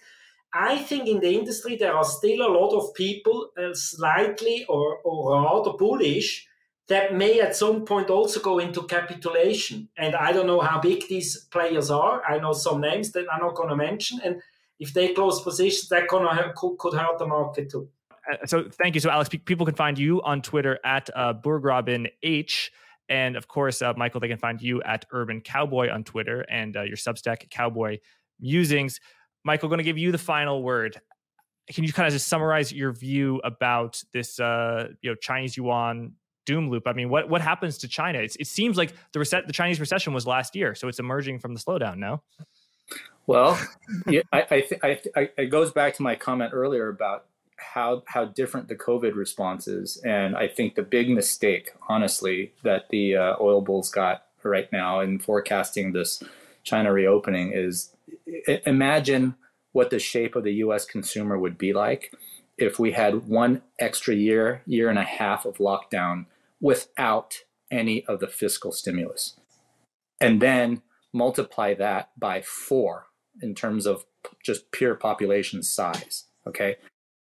Speaker 2: I think in the industry there are still a lot of people uh, slightly or, or rather bullish that may at some point also go into capitulation. And I don't know how big these players are. I know some names that I'm not going to mention. And if they close positions, that gonna could, could hurt the market too.
Speaker 1: Uh, so thank you. So Alex, people can find you on Twitter at uh, H. And of course, uh, Michael, they can find you at Urban Kaoboy on Twitter and uh, your Substack Kaoboy Musings. Michael, going to give you the final word. Can you kind of just summarize your view about this, uh, you know, Chinese yuan doom loop? I mean, what what happens to China? It's, it seems like the reset, the Chinese recession was last year, so it's emerging from the slowdown. No.
Speaker 3: Well, yeah, I, I, I, I, it goes back to my comment earlier about how how different the COVID response is, and I think the big mistake, honestly, that the uh, oil bulls got right now in forecasting this China reopening is imagine what the shape of the U.S. consumer would be like if we had one extra year, year and a half of lockdown without any of the fiscal stimulus, and then multiply that by four in terms of just pure population size. Okay,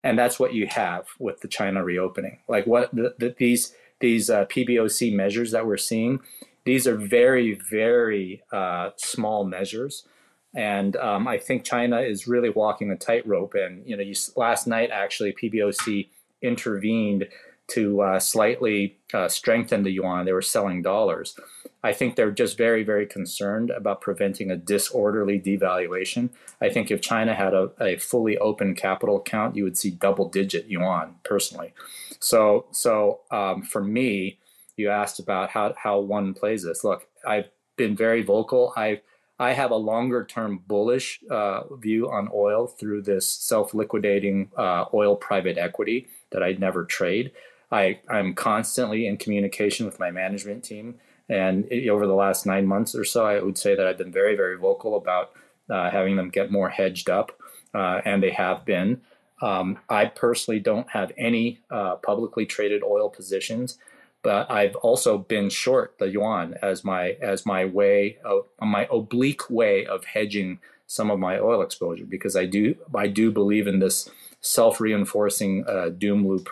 Speaker 3: and that's what you have with the China reopening. Like what the, the, these these uh, PBOC measures that we're seeing, these are very very uh, small measures, and um, I think China is really walking a tightrope. And you know, you, last night actually PBOC intervened to uh, slightly uh, strengthen the yuan. They were selling dollars. I think they're just very, very concerned about preventing a disorderly devaluation. I think if China had a, a fully open capital account, you would see double digit yuan personally. So, so um, for me, you asked about how, how one plays this. Look, I've been very vocal. I I have a longer term bullish uh, view on oil through this self liquidating uh, oil private equity that I never trade. I, I'm constantly in communication with my management team. And it, over the last nine months or so, I would say that I've been very, very vocal about uh, having them get more hedged up, uh, and they have been. Um, I personally don't have any uh, publicly traded oil positions, but I've also been short the yuan as my as my way of my oblique way of hedging some of my oil exposure because I do I do believe in this self reinforcing uh, doom loop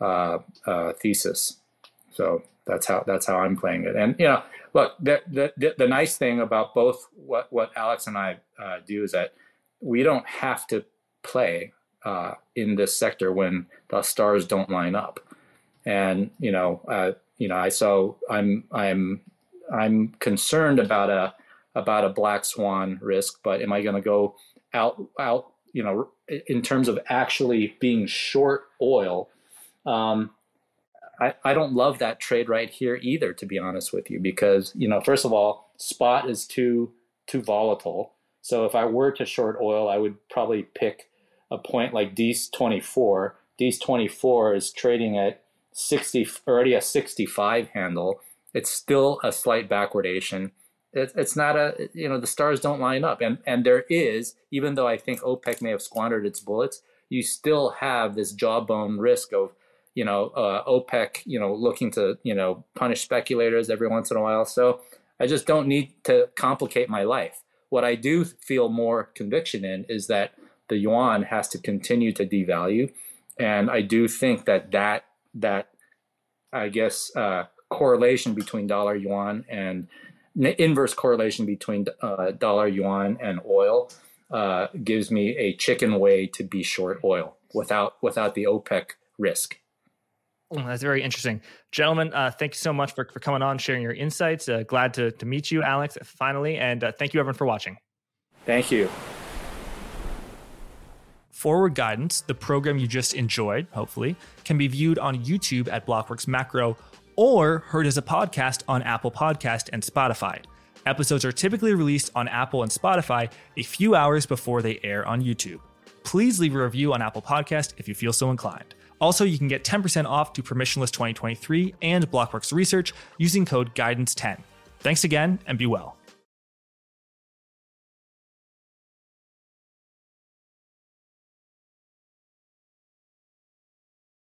Speaker 3: uh, uh, thesis. So that's how that's how I'm playing it. And you know, look, the the, the nice thing about both what what Alex and I uh, do is that we don't have to play uh, in this sector when the stars don't line up. And you know, uh, you know, I so I'm I'm I'm concerned about a about a black swan risk, but am I going to go out out you know in terms of actually being short oil? Um, I, I don't love that trade right here either, to be honest with you, because you know, first of all, spot is too too volatile. So if I were to short oil, I would probably pick a point like Dec 24. Dec 24 is trading at 60, already a 65 handle. It's still a slight backwardation. It, it's not a, you know, the stars don't line up. And, and there is, even though I think OPEC may have squandered its bullets, you still have this jawbone risk of you know, uh, OPEC, you know, looking to, you know, punish speculators every once in a while. So I just don't need to complicate my life. What I do feel more conviction in is that the yuan has to continue to devalue, and I do think that that that I guess uh, correlation between dollar yuan and inverse correlation between uh, dollar yuan and oil uh, gives me a chicken way to be short oil without without the OPEC risk.
Speaker 1: Oh, that's very interesting. Gentlemen, uh, thank you so much for, for coming on, sharing your insights. Uh, glad to, to meet you, Alex, finally. And uh, thank you, everyone, for watching.
Speaker 3: Thank you.
Speaker 1: Forward Guidance, the program you just enjoyed, hopefully, can be viewed on YouTube at Blockworks Macro or heard as a podcast on Apple Podcast and Spotify. Episodes are typically released on Apple and Spotify a few hours before they air on YouTube. Please leave a review on Apple Podcast if you feel so inclined. Also, you can get 10% off to Permissionless 2023 and Blockworks Research using code GUIDANCE10. Thanks again and be well.